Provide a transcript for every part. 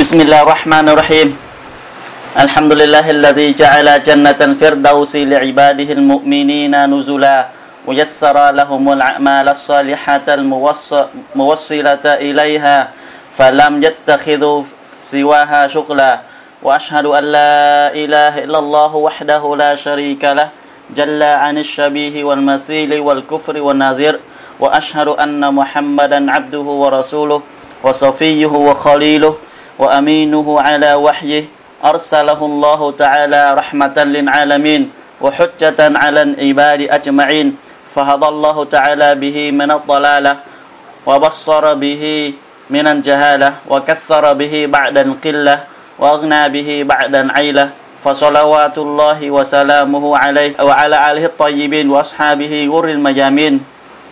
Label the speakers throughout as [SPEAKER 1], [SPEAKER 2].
[SPEAKER 1] بسم الله الرحمن الرحيم الحمد لله الذي جعل جنة الفردوس لعباده المؤمنين نزلا ويسر لهم الأعمال الصالحة الموصلة إليها فلم يتخذوا سواها شغلا وأشهد أن لا إله إلا الله وحده لا شريك له جل عن الشبيه والمثيل والكفر والنذير وأشهد أن محمدا عبده ورسوله وصفيه وخليله وأمينه على وحيه أرسله الله تعالى رحمة للعالمين وحجة على العباد أجمعين. فهدى الله تعالى به من الضلالة وبصر به من الجهالة وكثر به بعد القلة وأغنى به بعد العيلة. فصلوات الله وسلامه عليه وعلى آله الطيبين وأصحابه غر الميامين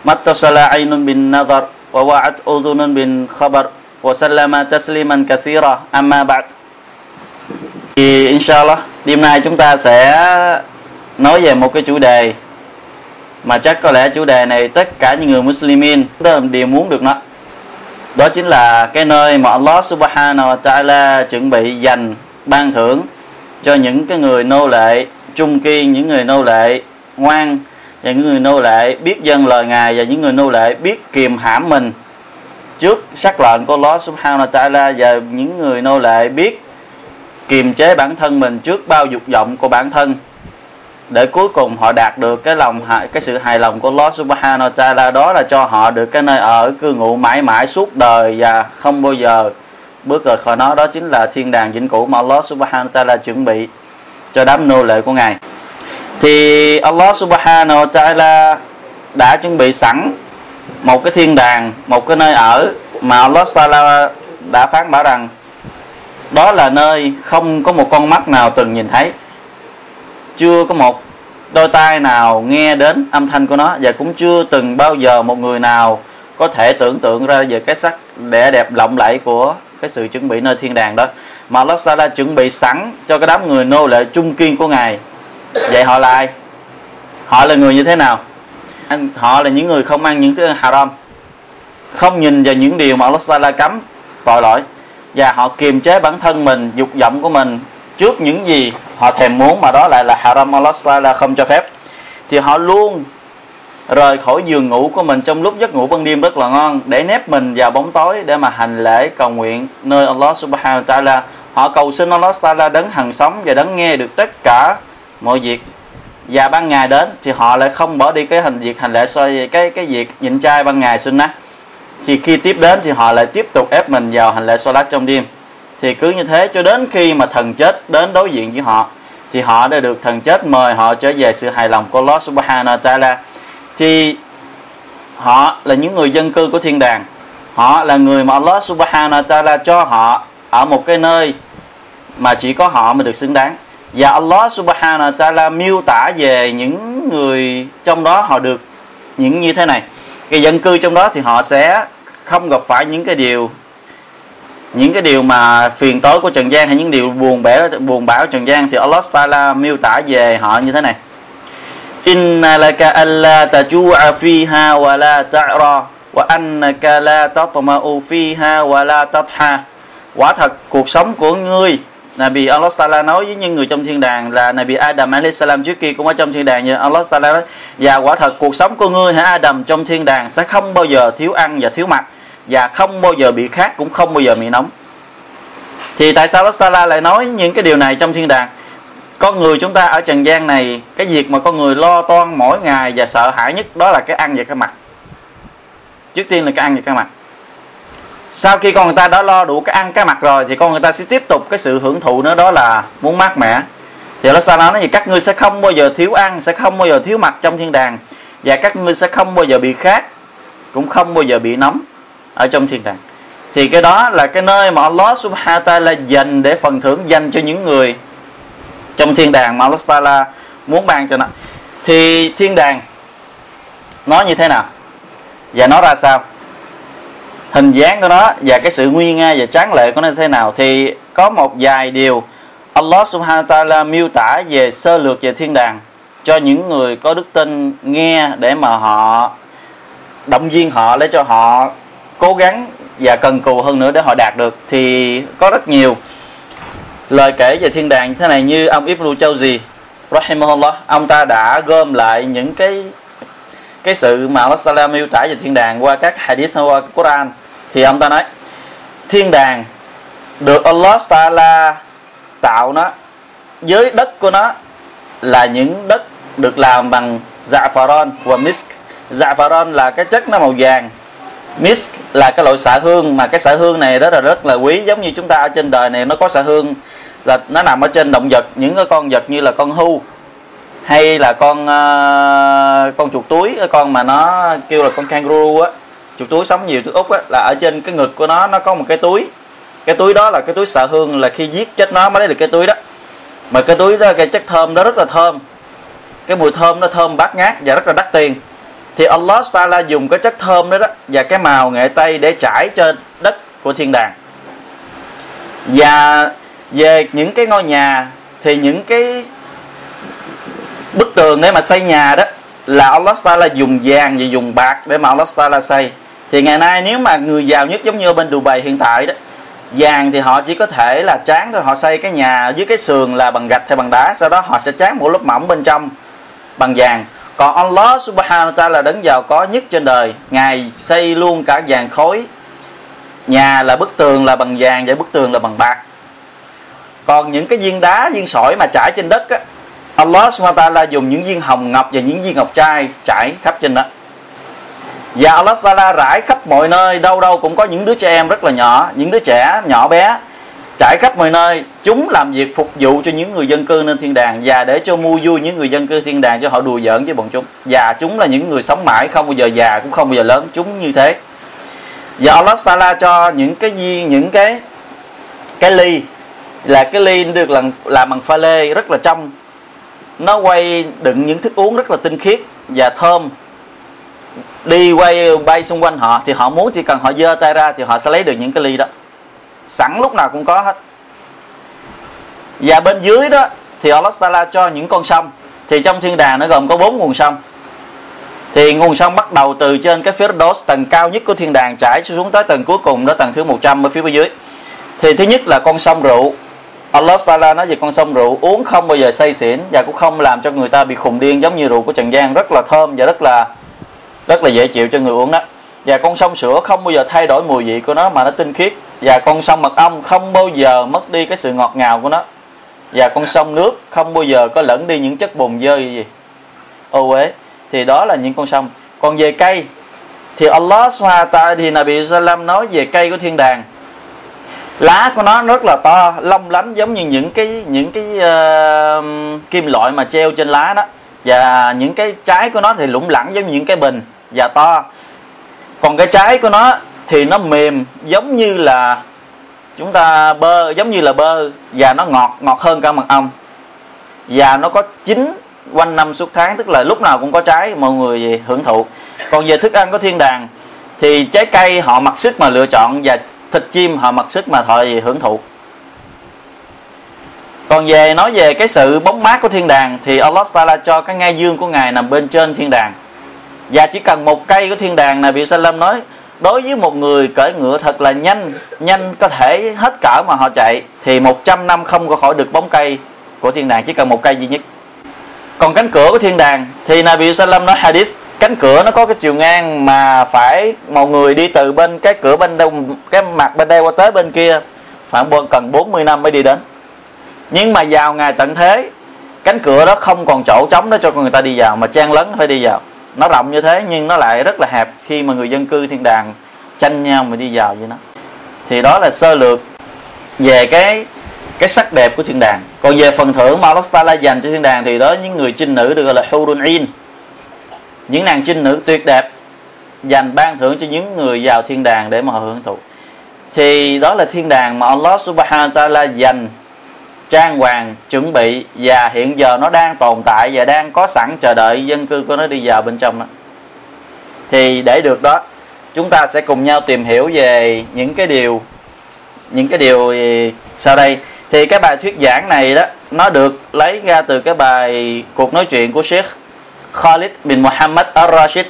[SPEAKER 1] ما اتصل عين بالنظر ووعت أذن بالخبر. وسلم تسليما كثيرا أما بعد thì inshallah đêm nay chúng ta sẽ nói về một cái chủ đề mà chắc có lẽ chủ đề này tất cả những người Muslimin đều muốn được nó đó chính là cái nơi mà Allah Subhanahu wa Taala chuẩn bị dành ban thưởng cho những cái người nô lệ trung kiên những người nô lệ ngoan và những người nô lệ biết dân lời ngài và những người nô lệ biết kiềm hãm mình trước, sắc lệnh của Allah Subhanahu wa Taala và những người nô lệ biết kiềm chế bản thân mình trước bao dục vọng của bản thân. Để cuối cùng họ đạt được cái lòng cái sự hài lòng của Allah Subhanahu wa Taala, đó là cho họ được cái nơi ở, cư ngụ mãi mãi suốt đời và không bao giờ bước rời khỏi nó. Đó chính là thiên đàng vĩnh cửu mà Allah Subhanahu wa Taala chuẩn bị cho đám nô lệ của ngài. Thì Allah Subhanahu wa Taala đã chuẩn bị sẵn một cái thiên đàng, một cái nơi ở mà Allah Taala đã phán bảo rằng đó là nơi không có một con mắt nào từng nhìn thấy, chưa có một đôi tai nào nghe đến âm thanh của nó và cũng chưa từng bao giờ một người nào có thể tưởng tượng ra về cái sắc đẹp đẹp lộng lẫy của cái sự chuẩn bị nơi thiên đàng đó. Mà Allah Taala chuẩn bị sẵn cho cái đám người nô lệ trung kiên của ngài. Vậy họ là ai? Họ là người như thế nào? Họ là những người không ăn những thứ haram. Không nhìn vào những điều mà Allah Taala cấm, tội lỗi. Và họ kiềm chế bản thân mình, dục vọng của mình trước những gì họ thèm muốn mà đó lại là haram. Allah Taala không cho phép. Thì họ luôn rời khỏi giường ngủ của mình trong lúc giấc ngủ ban đêm rất là ngon, để nép mình vào bóng tối để mà hành lễ cầu nguyện nơi Allah Subhanahu wa Taala. Họ cầu xin Allah Taala đấng hằng sống và đấng nghe được tất cả mọi việc và ban ngày đến thì họ lại không bỏ đi cái hành việc hành lễ soi cái cái việc nhịn chay ban ngày xin á thì khi tiếp đến thì họ lại tiếp tục ép mình vào hành lễ solat trong đêm. Thì cứ như thế cho đến khi mà thần chết đến đối diện với họ, thì họ đã được thần chết mời họ trở về sự hài lòng của Allah Subhanahu wa Taala. Thì họ là những người dân cư của thiên đàng. Họ là người mà Allah Subhanahu wa Taala cho họ ở một cái nơi mà chỉ có họ mới được xứng đáng và Allah Subhanahu wa Taala miêu tả về những người trong đó họ được những như thế này. Cái dân cư trong đó thì họ sẽ không gặp phải những cái điều, những cái điều mà phiền tối của trần gian hay những điều buồn bã buồn bã của trần gian. Thì Allah Taala miêu tả về họ như thế này. Inna laka alla tajua fiha wa la ta'ra, wa annaka la tatma'u fiha wa la tatha. Quả thật, cuộc sống của ngươi Nabi Allah Taala nói với những người trong thiên đàng là Nabi Adam alayhi salam trước kia cũng ở trong thiên đàng như Allah Taala nói và quả thật cuộc sống của ngươi hả Adam trong thiên đàng sẽ không bao giờ thiếu ăn và thiếu mặc, và không bao giờ bị khát, cũng không bao giờ bị nóng. Thì tại sao Allah Taala lại nói những cái điều này trong thiên đàng? Con người chúng ta ở trần gian này, cái việc mà con người lo toan mỗi ngày và sợ hãi nhất đó là cái ăn và cái mặc. Trước tiên là cái ăn và cái mặc sau khi con người ta đã lo đủ cái ăn, cái mặc rồi, thì con người ta sẽ tiếp tục cái sự hưởng thụ nữa, đó là muốn mát mẻ. Thì Allah Taala nói gì? Các ngươi sẽ không bao giờ thiếu ăn, sẽ không bao giờ thiếu mặc trong thiên đàng, và các ngươi sẽ không bao giờ bị khát, cũng không bao giờ bị nóng ở trong thiên đàng. Thì cái đó là cái nơi mà Allah Subhanahu wa Taala dành để phần thưởng dành cho những người trong thiên đàng mà Allah Taala muốn ban cho nó. Thì thiên đàng nó như thế nào? Và nó ra sao? Hình dáng của nó và cái sự nguy nga và tráng lệ của nó như thế nào thì có một vài điều Allah Subhanahu wa Taala miêu tả về sơ lược về thiên đàng cho những người có đức tin nghe để mà họ, động viên họ để cho họ cố gắng và cần cù hơn nữa để họ đạt được thì có rất nhiều. Lời kể về thiên đàng thế này như ông Ibn Jauzi rahimahullah, ông ta đã gom lại những cái cái sự mà Allah miêu tả về thiên đàng qua các hadith, qua Quran thì ông ta nói thiên đàng được Allah Taala tạo nó với đất của nó là những đất được làm bằng za'faron và misk. Za'faron là cái chất nó màu vàng misk là cái loại xạ hương mà cái xạ hương này rất là rất là quý. Giống như chúng ta ở trên đời này nó có xạ hương là nó nằm ở trên động vật những cái con vật như là con hưu hay là con uh, con chuột túi cái con mà nó kêu là con kangaroo á chuột túi sống nhiều từ úc á là ở trên cái ngực của nó nó có một cái túi. Cái túi đó là cái túi xạ hương là khi giết chết nó mới lấy được cái túi đó. Mà cái túi đó cái chất thơm nó rất là thơm. Cái mùi thơm nó thơm bát ngát và rất là đắt tiền. Thì Allah Taala dùng cái chất thơm đó, đó và cái màu nghệ tây để trải cho đất của thiên đàng. Và về những cái ngôi nhà thì những cái bức tường để mà xây nhà đó là Allah Taala dùng vàng và dùng bạc để mà Allah Taala xây thì ngày nay nếu mà người giàu nhất giống như ở bên Dubai hiện tại đó, vàng thì họ chỉ có thể là tráng thôi, họ xây cái nhà dưới cái sườn là bằng gạch hay bằng đá, sau đó họ sẽ tráng một lớp mỏng bên trong bằng vàng. Còn Allah subhanahu wa ta'ala đấng giàu có nhất trên đời, ngài xây luôn cả vàng khối. Nhà là bức tường là bằng vàng và bức tường là bằng bạc. Còn những cái viên đá, viên sỏi mà trải trên đất á, Allah subhanahu wa ta'ala dùng những viên hồng ngọc và những viên ngọc trai trải khắp trên đó và Allah Sala rải khắp mọi nơi. Đâu đâu, cũng có những đứa trẻ em rất là nhỏ. Những đứa trẻ nhỏ bé trải khắp mọi nơi. Chúng làm việc phục vụ cho những người dân cư nên thiên đàng và để cho mua vui những người dân cư thiên đàng cho họ đùa giỡn với bọn chúng. Và chúng là những người sống mãi, không bao giờ già, cũng không bao giờ lớn. Chúng như thế. Và Allah Sala cho những cái viên những cái cái ly. Là cái ly được làm làm bằng pha lê rất là trong. Nó quay đựng những thức uống rất là tinh khiết và thơm đi quay bay xung quanh họ thì họ muốn, chỉ cần họ giơ tay ra thì họ sẽ lấy được những cái ly đó. Sẵn lúc nào cũng có hết. Và bên dưới đó thì Allah Taala cho những con sông. Thì trong thiên đàng nó gồm có bốn nguồn sông. Thì nguồn sông bắt đầu từ trên cái phía đốt tầng cao nhất của thiên đàng trải xuống tới tầng cuối cùng đó, tầng thứ 100 ở phía bên dưới. Thì thứ nhất là con sông rượu. Allah Taala nói về con sông rượu, uống không bao giờ say xỉn và cũng không làm cho người ta bị khùng điên giống như rượu của Trần gian, rất là thơm và rất là rất là dễ chịu cho người uống đó. Và con sông sữa không bao giờ thay đổi mùi vị của nó mà nó tinh khiết. Và con sông mật ong không bao giờ mất đi cái sự ngọt ngào của nó. Và con sông nước không bao giờ có lẫn đi những chất bùn dơ gì. Ô uế thì đó là những con sông. Còn về cây thì Allah SWT thì Nabi Sallam nói về cây của thiên đàng. Lá của nó rất là to long lánh giống như những cái những cái uh, kim loại mà treo trên lá đó. Và những cái trái của nó thì lủng lẳng giống như những cái bình và to. Còn cái trái của nó thì nó mềm, giống như là chúng ta bơ, giống như là bơ. Và nó ngọt ngọt hơn cả mật ong. Và nó có chín quanh năm suốt tháng, tức là lúc nào cũng có trái, mọi người hưởng thụ. Còn về thức ăn của thiên đàng thì trái cây họ mặc sức mà lựa chọn và thịt chim họ mặc sức mà họ hưởng thụ. Còn về, nói về cái sự bóng mát của thiên đàng thì Allah Taala cho cái ngai dương của ngài nằm bên trên thiên đàng và chỉ cần một cây của thiên đàng này bị Salam nói, đối với một người cởi ngựa thật là nhanh nhanh có thể hết cỡ mà họ chạy, thì 100 năm không có khỏi được bóng cây của thiên đàng, chỉ cần một cây duy nhất. Còn cánh cửa của thiên đàng, thì Nabi Sallam nói hadith, cánh cửa nó có cái chiều ngang mà phải một người đi từ bên cái cửa bên đông, cái mặt bên đây qua tới bên kia, khoảng cần 40 năm mới đi đến. Nhưng mà vào ngày tận thế, cánh cửa đó không còn chỗ trống đó cho người ta đi vào, mà trang lấn phải đi vào nó rộng như thế nhưng nó lại rất là hẹp. Khi mà người dân cư thiên đàng tranh nhau mà đi vào vậy nó thì đó là sơ lược về cái cái sắc đẹp của thiên đàng. Còn về phần thưởng mà Allah Taala dành cho thiên đàng thì đó những người trinh nữ được gọi là hurun in những nàng trinh nữ tuyệt đẹp dành ban thưởng cho những người vào thiên đàng để mà họ hưởng thụ. Thì đó là thiên đàng mà Allah Subhanahu wa Taala dành trang hoàng chuẩn bị và hiện giờ nó đang tồn tại và đang có sẵn chờ đợi dân cư của nó đi vào bên trong đó. Thì để được đó chúng ta sẽ cùng nhau tìm hiểu về những cái điều những cái điều sau đây. Thì cái bài thuyết giảng này đó nó được lấy ra từ cái bài cuộc nói chuyện của Sheikh Khalid bin Muhammad al-Rashid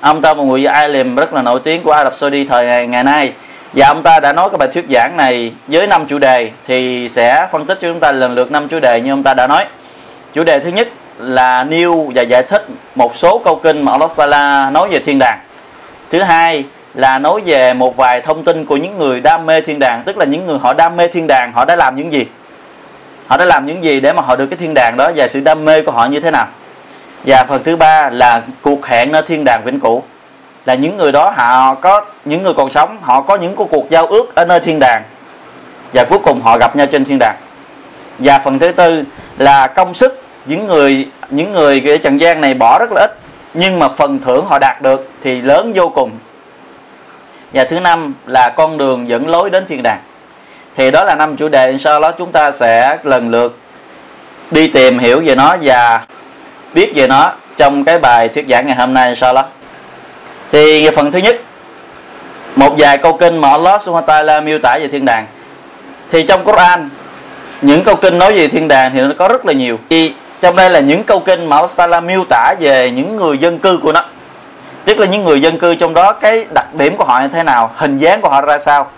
[SPEAKER 1] ông ta một người alim rất là nổi tiếng của Ả Rập Saudi thời ngày, ngày nay và ông ta đã nói cái bài thuyết giảng này với năm chủ đề thì sẽ phân tích cho chúng ta lần lượt năm chủ đề như ông ta đã nói. Chủ đề thứ nhất là nêu và giải thích một số câu kinh mà Allah Sala nói về thiên đàng. Thứ hai là nói về một vài thông tin của những người đam mê thiên đàng, tức là những người họ đam mê thiên đàng, họ đã làm những gì? Họ đã làm những gì để mà họ được cái thiên đàng đó và sự đam mê của họ như thế nào? Và phần thứ ba là cuộc hẹn nơi thiên đàng vĩnh cửu là những người đó họ có, những người còn sống, họ có những cuộc giao ước ở nơi thiên đàng. Và cuối cùng họ gặp nhau trên thiên đàng. Và phần thứ tư là công sức. Những người những người ở trần gian này bỏ rất là ít, nhưng mà phần thưởng họ đạt được thì lớn vô cùng. Và thứ năm là con đường dẫn lối đến thiên đàng. Thì đó là năm chủ đề. Sau đó chúng ta sẽ lần lượt đi tìm hiểu về nó và biết về nó trong cái bài thuyết giảng ngày hôm nay. Sau đó thì phần thứ nhất, một vài câu kinh mà Allah Subhanahu wa ta'ala miêu tả về thiên đàng. Thì trong Quran, những câu kinh nói về thiên đàng thì nó có rất là nhiều. Thì trong đây là những câu kinh mà Allah ta'ala miêu tả về những người dân cư của nó. Tức là những người dân cư trong đó, cái đặc điểm của họ như thế nào, hình dáng của họ ra sao.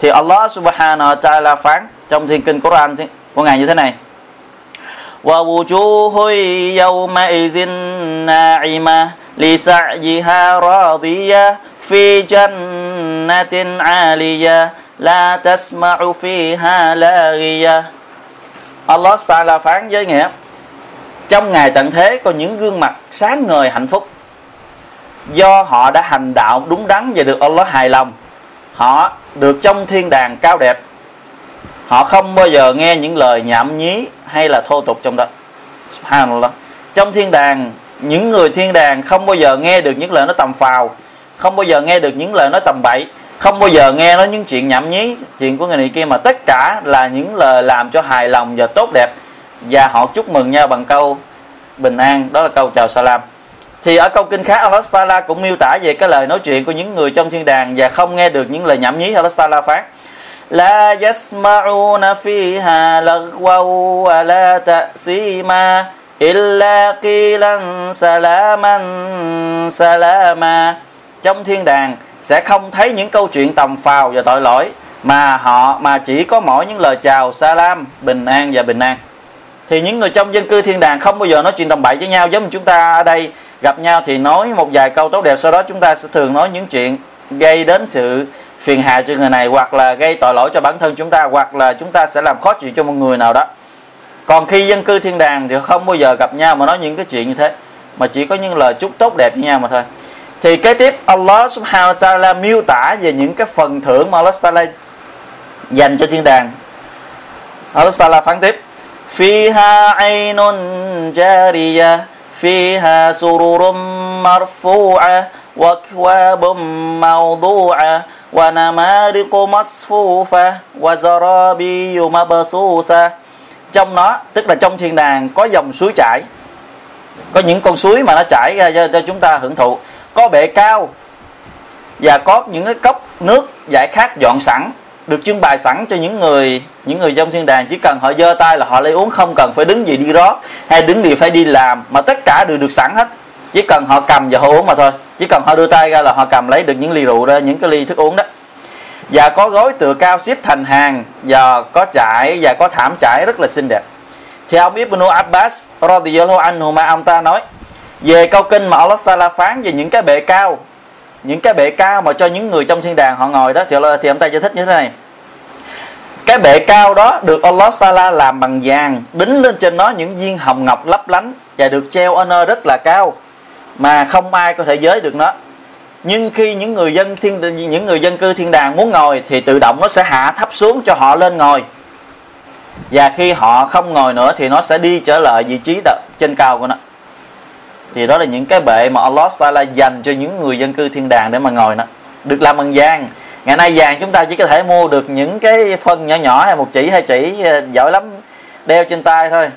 [SPEAKER 1] Thì Allah Subhanahu wa ta'ala phán trong thiên kinh Quran của ngài như thế này. Wa wujuhu yawma idhin na'imah لسعيها راضية في جنة عالية لا تسمع فيها لاغية Allah Ta'ala phán với nghĩa trong ngày tận thế có những gương mặt sáng ngời hạnh phúc do họ đã hành đạo đúng đắn và được Allah hài lòng họ được trong thiên đàng cao đẹp họ không bao giờ nghe những lời nhảm nhí hay là thô tục trong đó subhanallah trong thiên đàng những người thiên đàng không bao giờ nghe được những lời nói tầm phào, không bao giờ nghe được những lời nói tầm bậy, không bao giờ nghe nói những chuyện nhảm nhí, chuyện của người này kia, mà tất cả là những lời làm cho hài lòng và tốt đẹp. Và họ chúc mừng nhau bằng câu bình an, đó là câu chào salam. Thì ở câu kinh khác alastala cũng miêu tả về cái lời nói chuyện của những người trong thiên đàng và không nghe được những lời nhảm nhí alastala phát la yasma'una fiha lagwaw wa la ta'sima illa qilan salaman salama. Trong thiên đàng sẽ không thấy những câu chuyện tầm phào và tội lỗi, mà họ, mà chỉ có mỗi những lời chào salam, bình an và bình an. Thì những người trong dân cư thiên đàng không bao giờ nói chuyện đồng bậy với nhau. Giống như chúng ta ở đây gặp nhau thì nói một vài câu tốt đẹp, sau đó chúng ta sẽ thường nói những chuyện gây đến sự phiền hà cho người này, hoặc là gây tội lỗi cho bản thân chúng ta, hoặc là chúng ta sẽ làm khó chịu cho một người nào đó còn khi dân cư thiên đàng thì không bao giờ gặp nhau mà nói những cái chuyện như thế. Mà chỉ có những lời chúc tốt đẹp với nhau mà thôi. Thì kế tiếp, Allah subhanahu wa ta'ala miêu tả về những cái phần thưởng mà Allah ta'ala dành cho thiên đàng. Allah ta'ala phán tiếp, fiha aynun jariya, fiha sururum marfu'a, wa kwabum mawdu'a, wa namadiqu masfufa, wa zarabiyu mabsusa trong nó tức là trong thiên đàng có dòng suối chảy. Có những con suối mà nó chảy ra cho, cho chúng ta hưởng thụ. Có bệ cao và có những cái cốc nước giải khát dọn sẵn được trưng bày sẵn cho những người những người trong thiên đàng. Chỉ cần họ giơ tay là họ lấy uống không cần phải đứng gì đi rót hay đứng gì phải đi làm mà tất cả đều được sẵn hết. Chỉ cần họ cầm và họ uống mà thôi. Chỉ cần họ đưa tay ra là họ cầm lấy được những ly rượu ra những cái ly thức uống đó và có gối tựa cao xếp thành hàng và có trải và có thảm trải rất là xinh đẹp. Thì ông Ibn Abbas radiyallahu anhu mà ông ta nói về câu kinh mà Allah Taala phán về những cái bệ cao những cái bệ cao mà cho những người trong thiên đàng họ ngồi đó thì, thì ông ta giải thích như thế này. Cái bệ cao đó được Allah Taala làm bằng vàng đính lên trên nó những viên hồng ngọc lấp lánh và được treo ở nơi rất là cao mà không ai có thể giới được nó nhưng khi những người dân thiên, những người dân cư thiên đàng muốn ngồi, thì tự động nó sẽ hạ thấp xuống cho họ lên ngồi. Và khi họ không ngồi nữa, thì nó sẽ đi trở lại vị trí đợt trên cao của nó. Thì đó là những cái bệ mà Allah Taala dành cho những người dân cư thiên đàng để mà ngồi nó được làm bằng vàng. Ngày nay vàng chúng ta chỉ có thể mua được những cái phân nhỏ nhỏ hay một chỉ hai chỉ ờ, giỏi lắm, đeo trên tay thôi.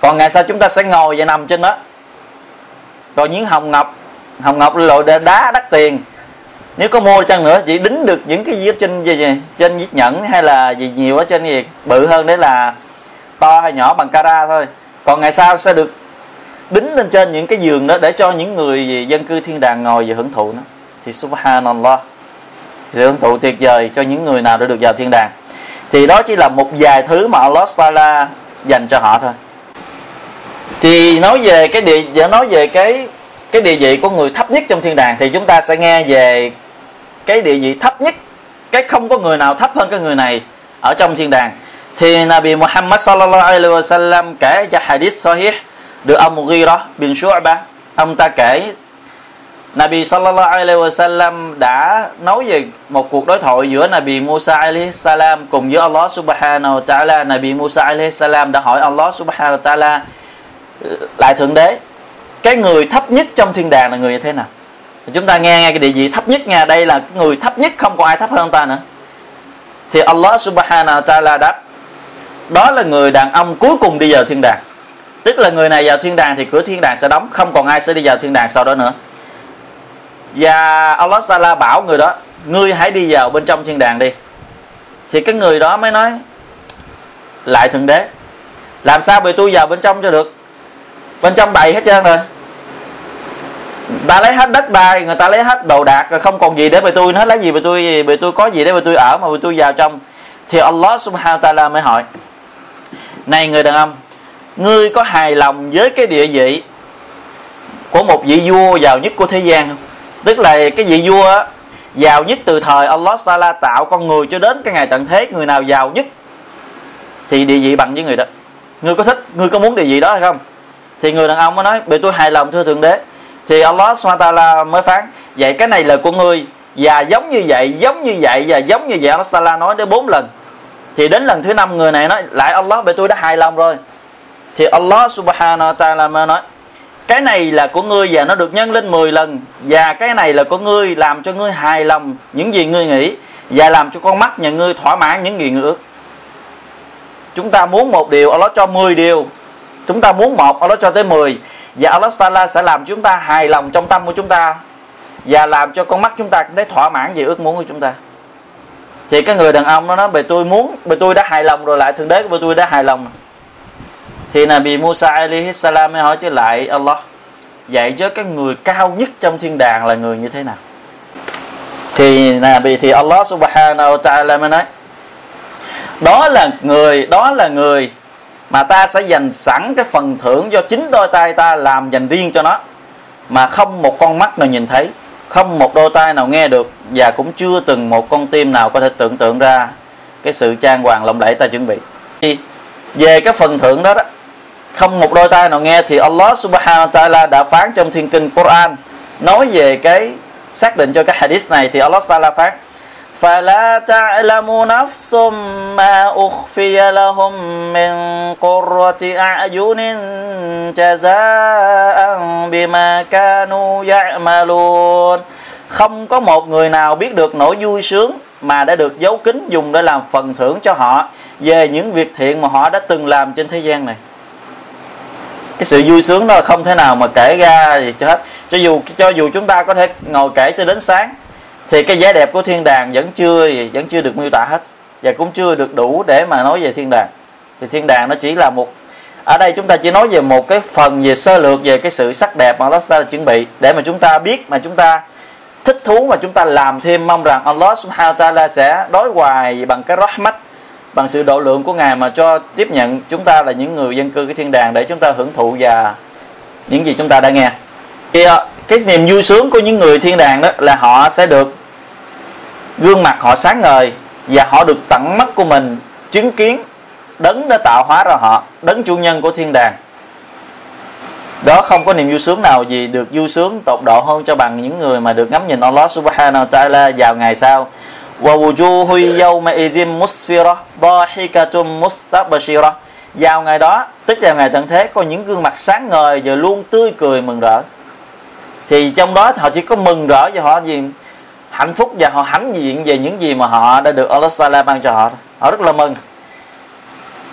[SPEAKER 1] Còn ngày sau chúng ta sẽ ngồi và nằm trên đó. Rồi những hồng ngọc hồng ngọc là loại đá đắt tiền. Nếu có mua chăng nữa chỉ đính được những cái gì trên gì, gì trên viết nhẫn hay là gì nhiều ở trên gì? Bự hơn đấy là to hay nhỏ bằng cara thôi. Còn ngày sau sẽ được đính lên trên những cái giường đó để cho những người dân cư thiên đàng ngồi và hưởng thụ nó. Thì subhanallah. Sự hưởng thụ tuyệt vời cho những người nào đã được vào thiên đàng. Thì đó chỉ là một vài thứ mà Allah Taala dành cho họ thôi. Thì nói về cái địa nói về cái cái địa vị của người thấp nhất trong thiên đàng thì chúng ta sẽ nghe về cái địa vị thấp nhất, cái không có người nào thấp hơn cái người này ở trong thiên đàng. Thì Nabi Muhammad sallallahu alaihi wasallam kể cho hadith sahih được ông Ghira bin Shu'ba ông ta kể, Nabi sallallahu alaihi wasallam đã nói về một cuộc đối thoại giữa Nabi Musa alaihi salam cùng với Allah subhanahu wa ta'ala. Nabi Musa alaihi salam đã hỏi Allah subhanahu wa ta'ala, lại thượng đế cái người thấp nhất trong thiên đàng là người như thế nào? Chúng ta nghe nghe cái địa vị thấp nhất nha, đây là người thấp nhất, không có ai thấp hơn ta nữa. Thì Allah subhanahu wa ta'ala đáp, đó là người đàn ông cuối cùng đi vào thiên đàng. Tức là người này vào thiên đàng thì cửa thiên đàng sẽ đóng, không còn ai sẽ đi vào thiên đàng sau đó nữa. Và Allah Sala bảo người đó, ngươi hãy đi vào bên trong thiên đàng đi. Thì cái người đó mới nói, lại thượng đế, làm sao bị tôi vào bên trong cho được? Bên trong đầy hết trơn rồi ta lấy hết đất đai, người ta lấy hết đồ đạc, rồi không còn gì để về tôi hết lấy gì về tôi về tôi có gì để về tôi ở, mà về tôi vào trong. Thì Allah subhanahu wa ta'ala mới hỏi, này người đàn ông, ngươi có hài lòng với cái địa vị của một vị vua giàu nhất của thế gian không? Tức là cái vị vua giàu nhất từ thời Allah Taala tạo con người cho đến cái ngày tận thế, người nào giàu nhất thì địa vị bằng với người đó. Ngươi có thích, ngươi có muốn địa vị đó hay không? Thì người đàn ông mới nói bị tôi hài lòng, thưa thượng đế thì Allah SWT mới phán, vậy cái này là của ngươi, và giống như vậy, giống như vậy, và giống như vậy Allah SWT nói đến bốn lần. Thì đến lần thứ năm người này nói, lại Allah bởi tôi đã hài lòng rồi. Thì Allah subhanahu wa ta'ala mới nói, cái này là của ngươi và nó được nhân lên 10 lần, và cái này là của ngươi làm cho ngươi hài lòng những gì ngươi nghĩ, và làm cho con mắt nhà ngươi thỏa mãn những gì ngươi ước. Chúng ta muốn một điều, Allah cho 10 điều. Chúng ta muốn một, Allah cho tới 10 và Allah Taala sẽ làm chúng ta hài lòng trong tâm của chúng ta và làm cho con mắt chúng ta thấy thỏa mãn về ước muốn của chúng ta. Thì cái người đàn ông nó nói, bề tôi muốn, bề tôi đã hài lòng rồi, lại thượng đế của bề tôi đã hài lòng. Thì là bị Musa alaihi salam mới hỏi chứ lại Allah dạy cho cái người cao nhất trong thiên đàng là người như thế nào? Thì là bị thì Allah subhanahu wa ta'ala mới nói, đó là người, đó là người mà ta sẽ dành sẵn cái phần thưởng do chính đôi tay ta làm dành riêng cho nó. Mà không một con mắt nào nhìn thấy, không một đôi tay nào nghe được, và cũng chưa từng một con tim nào có thể tưởng tượng ra cái sự trang hoàng lộng lẫy ta chuẩn bị. Về cái phần thưởng đó đó, không một đôi tay nào nghe thì Allah subhanahu wa ta'ala đã phán trong thiên kinh Quran, nói về cái xác định cho cái hadith này thì Allah ta'ala phán فلا تعلم نفس ما أخفي لهم من قرة أعين جزاء بما كانوا يعملون không có một người nào biết được nỗi vui sướng mà đã được giấu kín dùng để làm phần thưởng cho họ về những việc thiện mà họ đã từng làm trên thế gian này cái sự vui sướng đó không thể nào mà kể ra gì cho hết cho dù cho dù chúng ta có thể ngồi kể cho đến sáng thì cái vẻ đẹp của thiên đàng vẫn chưa vẫn chưa được miêu tả hết. Và cũng chưa được đủ để mà nói về thiên đàng. Thì thiên đàng nó chỉ là một, ở đây chúng ta chỉ nói về một cái phần về sơ lược về cái sự sắc đẹp mà Allah ta chuẩn bị để mà chúng ta biết, mà chúng ta thích thú mà chúng ta làm thêm mong rằng Allah subhanahu wa ta'ala sẽ đối hoài bằng cái rahmat, bằng sự độ lượng của ngài mà cho tiếp nhận chúng ta là những người dân cư cái thiên đàng để chúng ta hưởng thụ và những gì chúng ta đã nghe thì ờ, cái niềm vui sướng của những người thiên đàng đó là họ sẽ được gương mặt họ sáng ngời và họ được tận mắt của mình chứng kiến đấng đã tạo hóa ra họ, đấng chủ nhân của thiên đàng. Đó không có niềm vui sướng nào gì được vui sướng tột độ hơn cho bằng những người mà được ngắm nhìn Allah Subhanahu wa Taala vào ngày sau. Wa wujuhu yawma idhim musfira dahikatum mustabshira. Vào ngày đó, tức là ngày tận thế, có những gương mặt sáng ngời và luôn tươi cười mừng rỡ thì trong đó họ chỉ có mừng rỡ và họ gì? Hạnh phúc và họ hãnh diện về những gì mà họ đã được Allah Taala ban cho họ. Họ rất là mừng.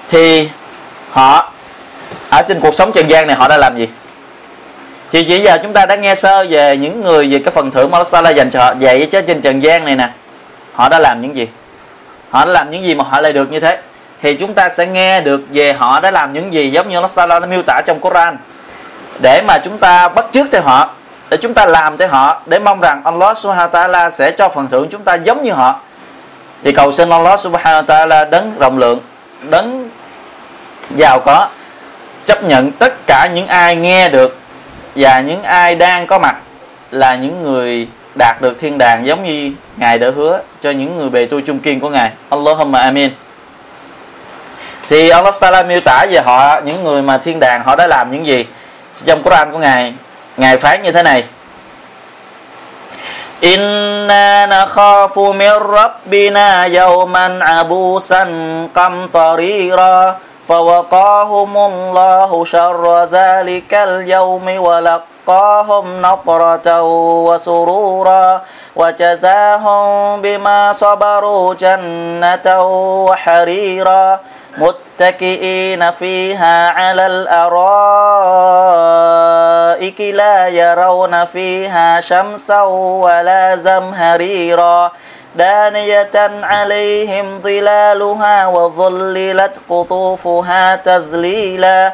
[SPEAKER 1] Thì họ, ở trên cuộc sống trần gian này họ đã làm gì? Thì chỉ giờ chúng ta đã nghe sơ về những người về cái phần thưởng mà Allah Taala dành cho họ. Vậy chứ trên trần gian này nè, họ đã làm những gì? Họ đã làm những gì mà họ lại được như thế? Thì chúng ta sẽ nghe được về họ đã làm những gì giống như Allah Taala đã miêu tả trong Quran. Để mà chúng ta bắt chước theo họ để chúng ta làm cho họ, để mong rằng Allah subhanahu wa ta'ala sẽ cho phần thưởng chúng ta giống như họ. Thì cầu xin Allah subhanahu wa ta'ala đấng rộng lượng, đấng giàu có, chấp nhận tất cả những ai nghe được và những ai đang có mặt là những người đạt được thiên đàng giống như ngài đã hứa cho những người bề tu trung kiên của ngài. Allahumma amin. Thì Allah Taala miêu tả về họ, những người mà thiên đàng họ đã làm những gì trong Quran của ngài ngài phán như thế này Inna nakhafu min rabbina yawman abusan qamtarira فوقاهم الله شر ذلك اليوم ولقاهم نطرة وسرورا وجزاهم بما صبروا جنة وحريرا متكئين فيها على الأرائك لا يرون فيها شمسا ولا زمهريرا. دانية عليهم ظلالها وظللت قطوفها تذليلا.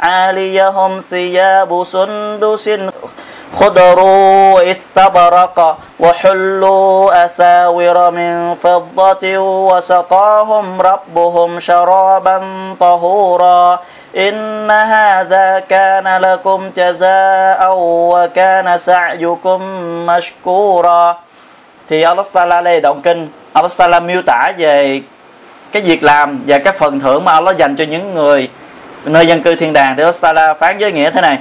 [SPEAKER 1] عاليهم ثياب سندس خضروا استبرق وحلوا أساور من فضة وسقاهم ربهم شرابا طهورا إن هذا كان لكم جزاء وكان سعيكم مشكورا thì Allah Taala đây động kinh Allah Taala miêu tả về cái việc làm và cái phần thưởng mà Allah dành cho những người nơi dân cư thiên đàng thì Allah phán với nghĩa thế này.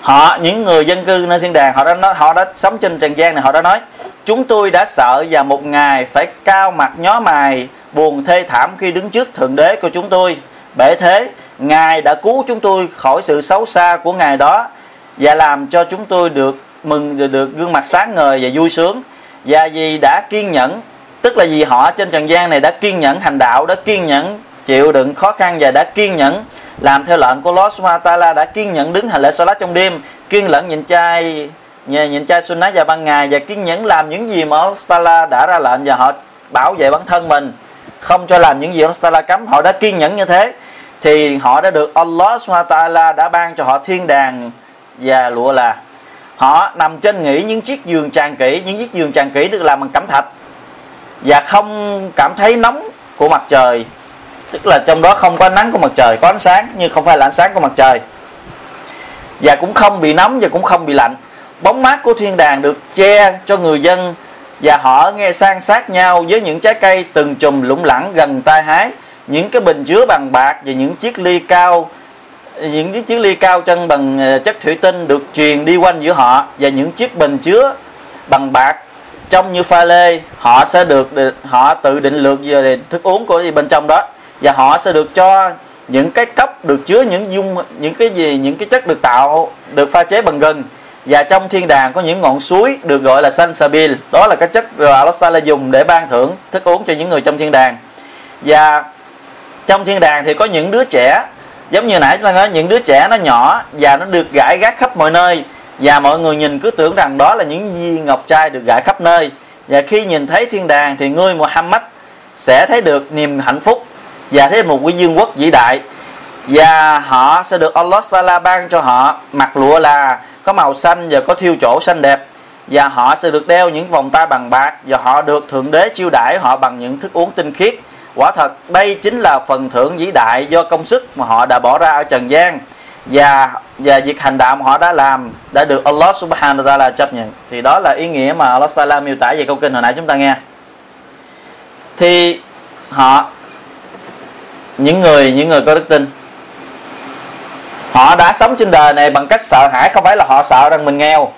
[SPEAKER 1] Họ, những người dân cư nơi thiên đàng, họ đã nói họ đã sống trên trần gian này, họ đã nói, chúng tôi đã sợ và một ngày phải cao mặt nhó mày, buồn thê thảm khi đứng trước thượng đế của chúng tôi. Bể thế, ngài đã cứu chúng tôi khỏi sự xấu xa của ngài đó và làm cho chúng tôi được mừng được gương mặt sáng ngời và vui sướng. Và vì đã kiên nhẫn, tức là vì họ trên trần gian này đã kiên nhẫn hành đạo, đã kiên nhẫn chịu đựng khó khăn và đã kiên nhẫn. Làm theo lệnh của Lord Subhanahu đã kiên nhẫn đứng hành lễ salat trong đêm. Kiên nhẫn nhịn chay nhịn chay sunnah vào ban ngày và kiên nhẫn làm những gì mà Allah đã ra lệnh và họ bảo vệ bản thân mình. Không cho làm những gì Allah cấm, họ đã kiên nhẫn như thế. Thì họ đã được Allah Subhanahu đã ban cho họ thiên đàng và lụa là. Họ nằm trên nghỉ những chiếc giường tràn kỹ, những chiếc giường tràn kỹ được làm bằng cẩm thạch. Và không cảm thấy nóng của mặt trời tức là trong đó không có ánh nắng của mặt trời, có ánh sáng, nhưng không phải là ánh sáng của mặt trời. Và cũng không bị nóng và cũng không bị lạnh. Bóng mát của thiên đàng được che cho người dân và họ nghe sang sát nhau với những trái cây từng chùm lủng lẳng gần tai hái, những cái bình chứa bằng bạc và những chiếc ly cao, những cái chiếc ly cao chân bằng ờ, chất thủy tinh được truyền đi quanh giữa họ và những chiếc bình chứa bằng bạc. Trông như pha lê, họ sẽ được họ tự định lượng về thức uống của bên trong đó và họ sẽ được cho những cái cấp được chứa những dung, những cái gì, những cái chất được tạo, được pha chế bằng gừng. Và trong thiên đàng có những ngọn suối được gọi là sansabil. Đó là cái chất mà Allah dùng để ban thưởng thức uống cho những người trong thiên đàng. Và trong thiên đàng thì có những đứa trẻ, giống như nãy chúng ta nói, những đứa trẻ nó nhỏ và nó được gãi gác khắp mọi nơi. Và mọi người nhìn cứ tưởng rằng đó là những viên ngọc trai được gãi khắp nơi. Và khi nhìn thấy thiên đàng thì ngươi Muhammad sẽ thấy được niềm hạnh phúc và thế một cái dương quốc vĩ đại. Và họ sẽ được Allah Sala ban cho họ. Mặc lụa là có màu xanh và có thiêu chỗ xanh đẹp. Và họ sẽ được đeo những vòng tay bằng bạc. Và họ được thượng đế chiêu đãi họ bằng những thức uống tinh khiết. Quả thật, đây chính là phần thưởng vĩ đại do công sức mà họ đã bỏ ra ở trần gian. Và và việc hành đạo mà họ đã làm đã được Allah Subhanahu wa Taala chấp nhận. Thì đó là ý nghĩa mà Allah Taala miêu tả về câu kinh hồi nãy chúng ta nghe. Thì họ những người những người có đức tin. Họ đã sống trên đời này bằng cách sợ hãi. Không phải là họ sợ rằng mình nghèo.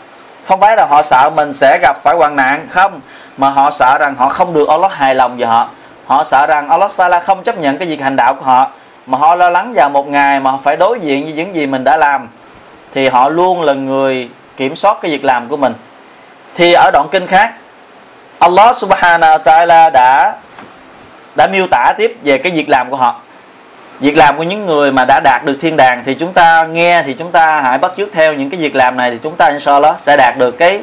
[SPEAKER 2] Không phải là họ sợ mình sẽ gặp phải hoạn nạn. Không, mà họ sợ rằng họ không được Allah hài lòng về họ. Họ sợ rằng Allah Taala không chấp nhận cái việc hành đạo của họ. Mà họ lo lắng vào một ngày mà họ phải đối diện với những gì mình đã làm, thì họ luôn là người kiểm soát cái việc làm của mình. Thì ở đoạn kinh khác, Allah Subhanahu wa Taala đã đã miêu tả tiếp về cái việc làm của họ việc làm của những người mà đã đạt được thiên đàng thì chúng ta nghe thì chúng ta hãy bắt chước theo những cái việc làm này thì chúng ta inshallah sẽ đạt được cái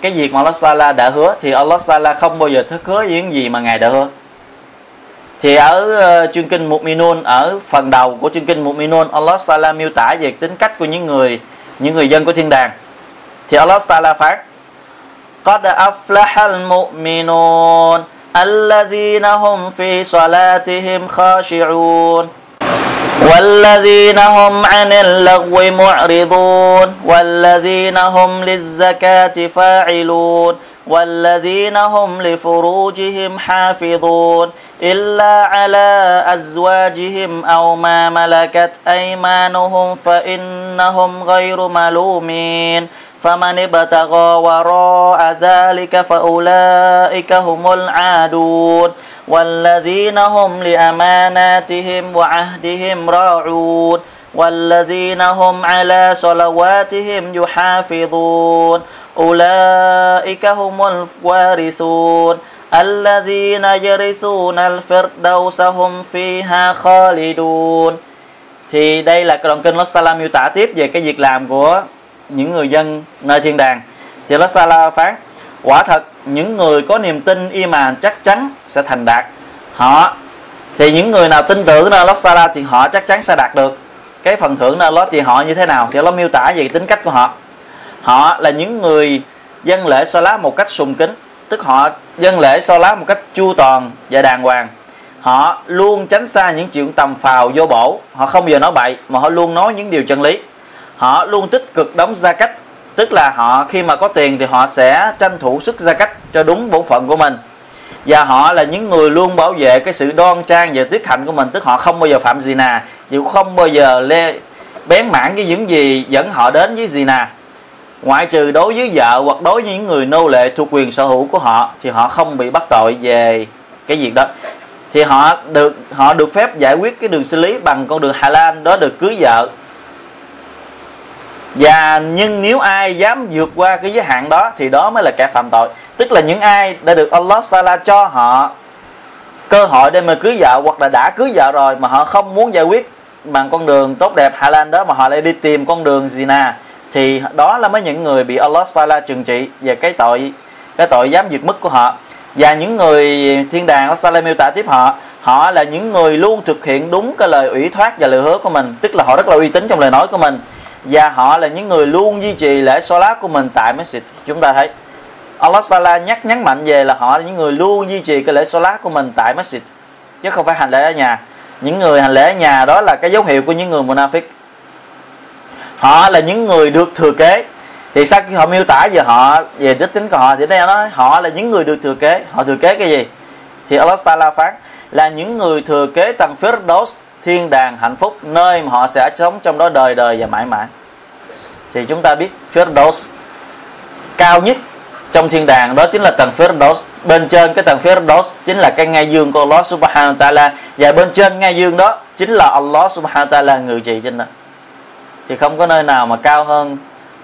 [SPEAKER 2] cái việc mà Allah Taala đã hứa thì Allah Taala không bao giờ thất hứa những gì mà ngài đã hứa thì ở uh, chương kinh Mu'minun ở phần đầu của chương kinh Mu'minun Allah Taala miêu tả về tính cách của những người những người dân của thiên đàng thì Allah Taala phát قد أفلح المؤمنون الذين هم في صلاتهم خاشعون والذين هم عن اللغو معرضون والذين هم للزكاة فاعلون والذين هم لفروجهم حافظون. إلا على أزواجهم أو ما ملكت أيمانهم فإنهم غير ملومين. فمن ابتغى وراء ذلك فأولئك هم العادون والذين هم لأماناتهم وعهدهم راعون والذين هم على صلواتهم يحافظون أولئك هم الوارثون الذين يرثون الفردوس هم فيها خالدون. Thì đây là đoạn kinh Lostala miêu tả tiếp về cái việc làm của những người dân nơi thiên đàng. Thì Lostala phán, quả thật, những người có niềm tin iman chắc chắn sẽ thành đạt. Họ, thì những người nào tin tưởng nơi Allah thì họ chắc chắn sẽ đạt được. Cái phần thưởng nơi Allah thì họ như thế nào thì nó miêu tả về tính cách của họ. Họ là những người dân lễ so lá một cách sùng kính, tức họ dân lễ so lá một cách chu toàn và đàng hoàng. Họ luôn tránh xa những chuyện tầm phào vô bổ, họ không bao giờ nói bậy mà họ luôn nói những điều chân lý họ luôn tích cực đóng gia cách. Tức là họ khi mà có tiền thì họ sẽ tranh thủ sức gia cách cho đúng bổn phận của mình. Và họ là những người luôn bảo vệ cái sự đoan trang và tiết hạnh của mình. Tức họ không bao giờ phạm gì nà, dù không bao giờ lê, bén mảng với những gì dẫn họ đến với gì nà. Ngoại trừ đối với vợ hoặc đối với những người nô lệ thuộc quyền sở hữu của họ, thì họ không bị bắt tội về cái việc đó. Thì họ được họ được phép giải quyết cái đường xử lý bằng con đường Hà Lan, đó được cưới vợ và nhưng nếu ai dám vượt qua cái giới hạn đó thì đó mới là kẻ phạm tội. Tức là những ai đã được Allah Taala cho họ cơ hội để mà cưới vợ hoặc là đã cưới vợ rồi mà họ không muốn giải quyết bằng con đường tốt đẹp Hà Lan đó mà họ lại đi tìm con đường zina, thì đó là mấy những người bị Allah Taala trừng trị về cái tội cái tội dám vượt mức của họ. Và những người thiên đàng Allah Taala miêu tả tiếp họ họ là những người luôn thực hiện đúng cái lời ủy thác và lời hứa của mình. Tức là họ rất là uy tín trong lời nói của mình và họ là những người luôn duy trì lễ Salat của mình tại masjid. Chúng ta thấy, Allah Sala nhắc nhấn mạnh về là họ là những người luôn duy trì cái lễ Salat của mình tại masjid. Chứ không phải hành lễ ở nhà. Những người hành lễ ở nhà đó là cái dấu hiệu của những người munafik họ là những người được thừa kế. Thì sau khi họ miêu tả về họ, về đức tính của họ thì đây nói, họ là những người được thừa kế. Họ thừa kế cái gì? Thì Allah Taala phán là những người thừa kế tầng Firdaus thiên đàng hạnh phúc nơi mà họ sẽ sống trong đó đời đời và mãi mãi. Thì chúng ta biết Firdaus cao nhất trong thiên đàng đó chính là tầng Firdaus. Bên trên cái tầng Firdaus chính là cái ngai dương của Allah Subhanahu wa Taala. Và bên trên ngai dương đó chính là Allah Subhanahu wa Taala ngự trị trên đó. Thì không có nơi nào mà cao hơn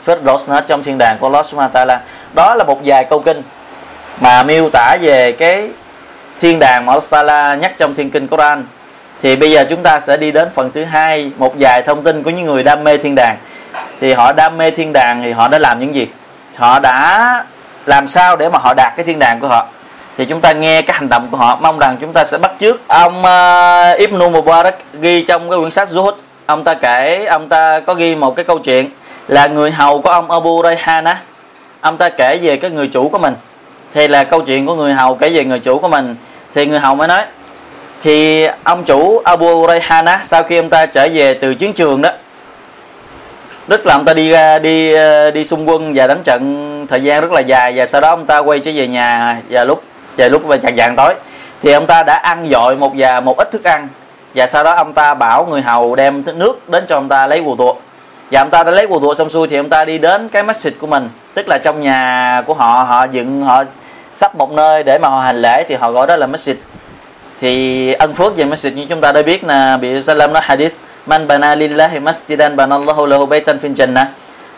[SPEAKER 2] Firdaus hết trong thiên đàng của Allah Subhanahu wa Taala. Đó là một vài câu kinh mà miêu tả về cái thiên đàng mà Allah Taala nhắc trong thiên kinh Quran thì bây giờ chúng ta sẽ đi đến phần thứ hai một vài thông tin của những người đam mê thiên đàng. Thì họ đam mê thiên đàng thì họ đã làm những gì? Họ đã làm sao để mà họ đạt cái thiên đàng của họ? Thì chúng ta nghe cái hành động của họ. Mong rằng chúng ta sẽ bắt chước. Ông uh, Ibn Mubarak ghi trong cái quyển sách Zuhud. Ông ta kể ông ta có ghi một cái câu chuyện là người hầu của ông Abu Rayhana. Ông ta kể về cái người chủ của mình. Thì là câu chuyện của người hầu kể về người chủ của mình. Thì người hầu mới nói thì ông chủ Abu Rayhana, sau khi ông ta trở về từ chiến trường đó tức là ông ta đi ra, đi ờ, đi xung quân và đánh trận thời gian rất là dài. Và sau đó ông ta quay trở về nhà và lúc về lúc và chạng vàng tối. Thì ông ta đã ăn dội một và một ít thức ăn. Và sau đó ông ta bảo người hầu đem nước đến cho ông ta lấy quần tuột và ông ta đã lấy quần thụ xong xuôi thì ông ta đi đến cái masjid của mình. Tức là trong nhà của họ họ dựng, họ sắp một nơi để mà họ hành lễ thì họ gọi đó là masjid thì ân phước về masjid như chúng ta đã biết là bị Salam nói hadith, man bana lillahi masjidan banallahu lahu baytan fil jannah.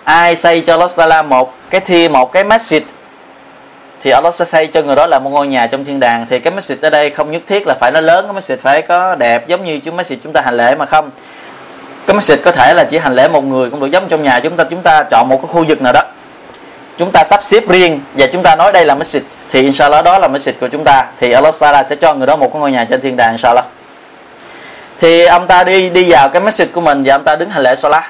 [SPEAKER 2] Ai xây cho Allah Taala một cái thi, một cái masjid, thì Allah sẽ xây cho người đó là một ngôi nhà trong thiên đàng. Thì cái masjid ở đây không nhất thiết là phải nó lớn, cái masjid phải có đẹp giống như chúng masjid chúng ta hành lễ mà không. Cái masjid có thể là chỉ hành lễ một người cũng được, giống trong nhà chúng ta chúng ta chọn một cái khu vực nào đó chúng ta sắp xếp riêng và chúng ta nói đây là masjid. Thì inshallah đó là masjid của chúng ta. Thì Allah Taala sẽ cho người đó một cái ngôi nhà trên thiên đàng inshallah. Thì ông ta đi đi vào cái masjid của mình và ông ta đứng hành lễ salat.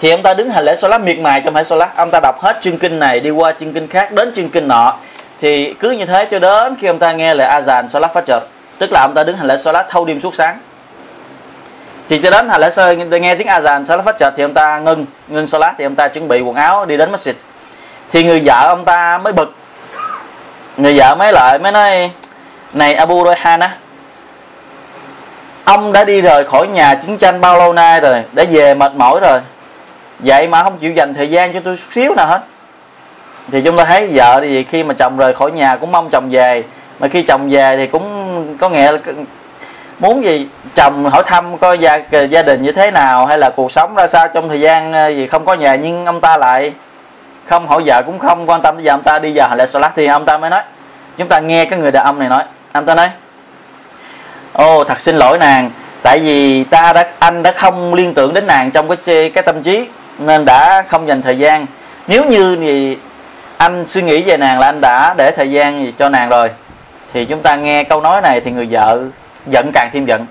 [SPEAKER 2] Thì ông ta đứng hành lễ salat miệt mài trong hành salat. Ông ta đọc hết chương kinh này, đi qua chương kinh khác, đến chương kinh nọ. Thì cứ như thế cho đến khi ông ta nghe lời azan salat fajr. Tức là ông ta đứng hành lễ salat thâu đêm suốt sáng. Thì cho đến hành lễ salat, nghe tiếng azan salat fajr thì ông ta ngưng ngưng salat thì ông ta chuẩn bị quần áo đi đến masjid thì người vợ ông ta mới bực. Người vợ mới lại mới nói, này Abu Rayhana, ông đã đi rời khỏi nhà chiến tranh bao lâu nay rồi? Đã về mệt mỏi rồi. Vậy mà không chịu dành thời gian cho tôi chút xíu nào hết. Thì chúng ta thấy vợ thì khi mà chồng rời khỏi nhà cũng mong chồng về. Mà khi chồng về thì cũng có nghĩa là muốn gì chồng hỏi thăm coi gia gia đình như thế nào, hay là cuộc sống ra sao trong thời gian ờ, gì không có nhà nhưng ông ta lại không, hỏi vợ cũng không, quan tâm tới giờ ông ta, đi vào hành lễ salat thì ông ta mới nói. Chúng ta nghe cái người đàn ông này nói. Ông ta nói ô thật xin lỗi nàng, tại vì ta đã, anh đã không liên tưởng đến nàng trong cái cái tâm trí, nên đã không dành thời gian. Nếu như thì anh suy nghĩ về nàng là anh đã để thời gian gì cho nàng rồi, thì chúng ta nghe câu nói này thì người vợ giận càng thêm giận.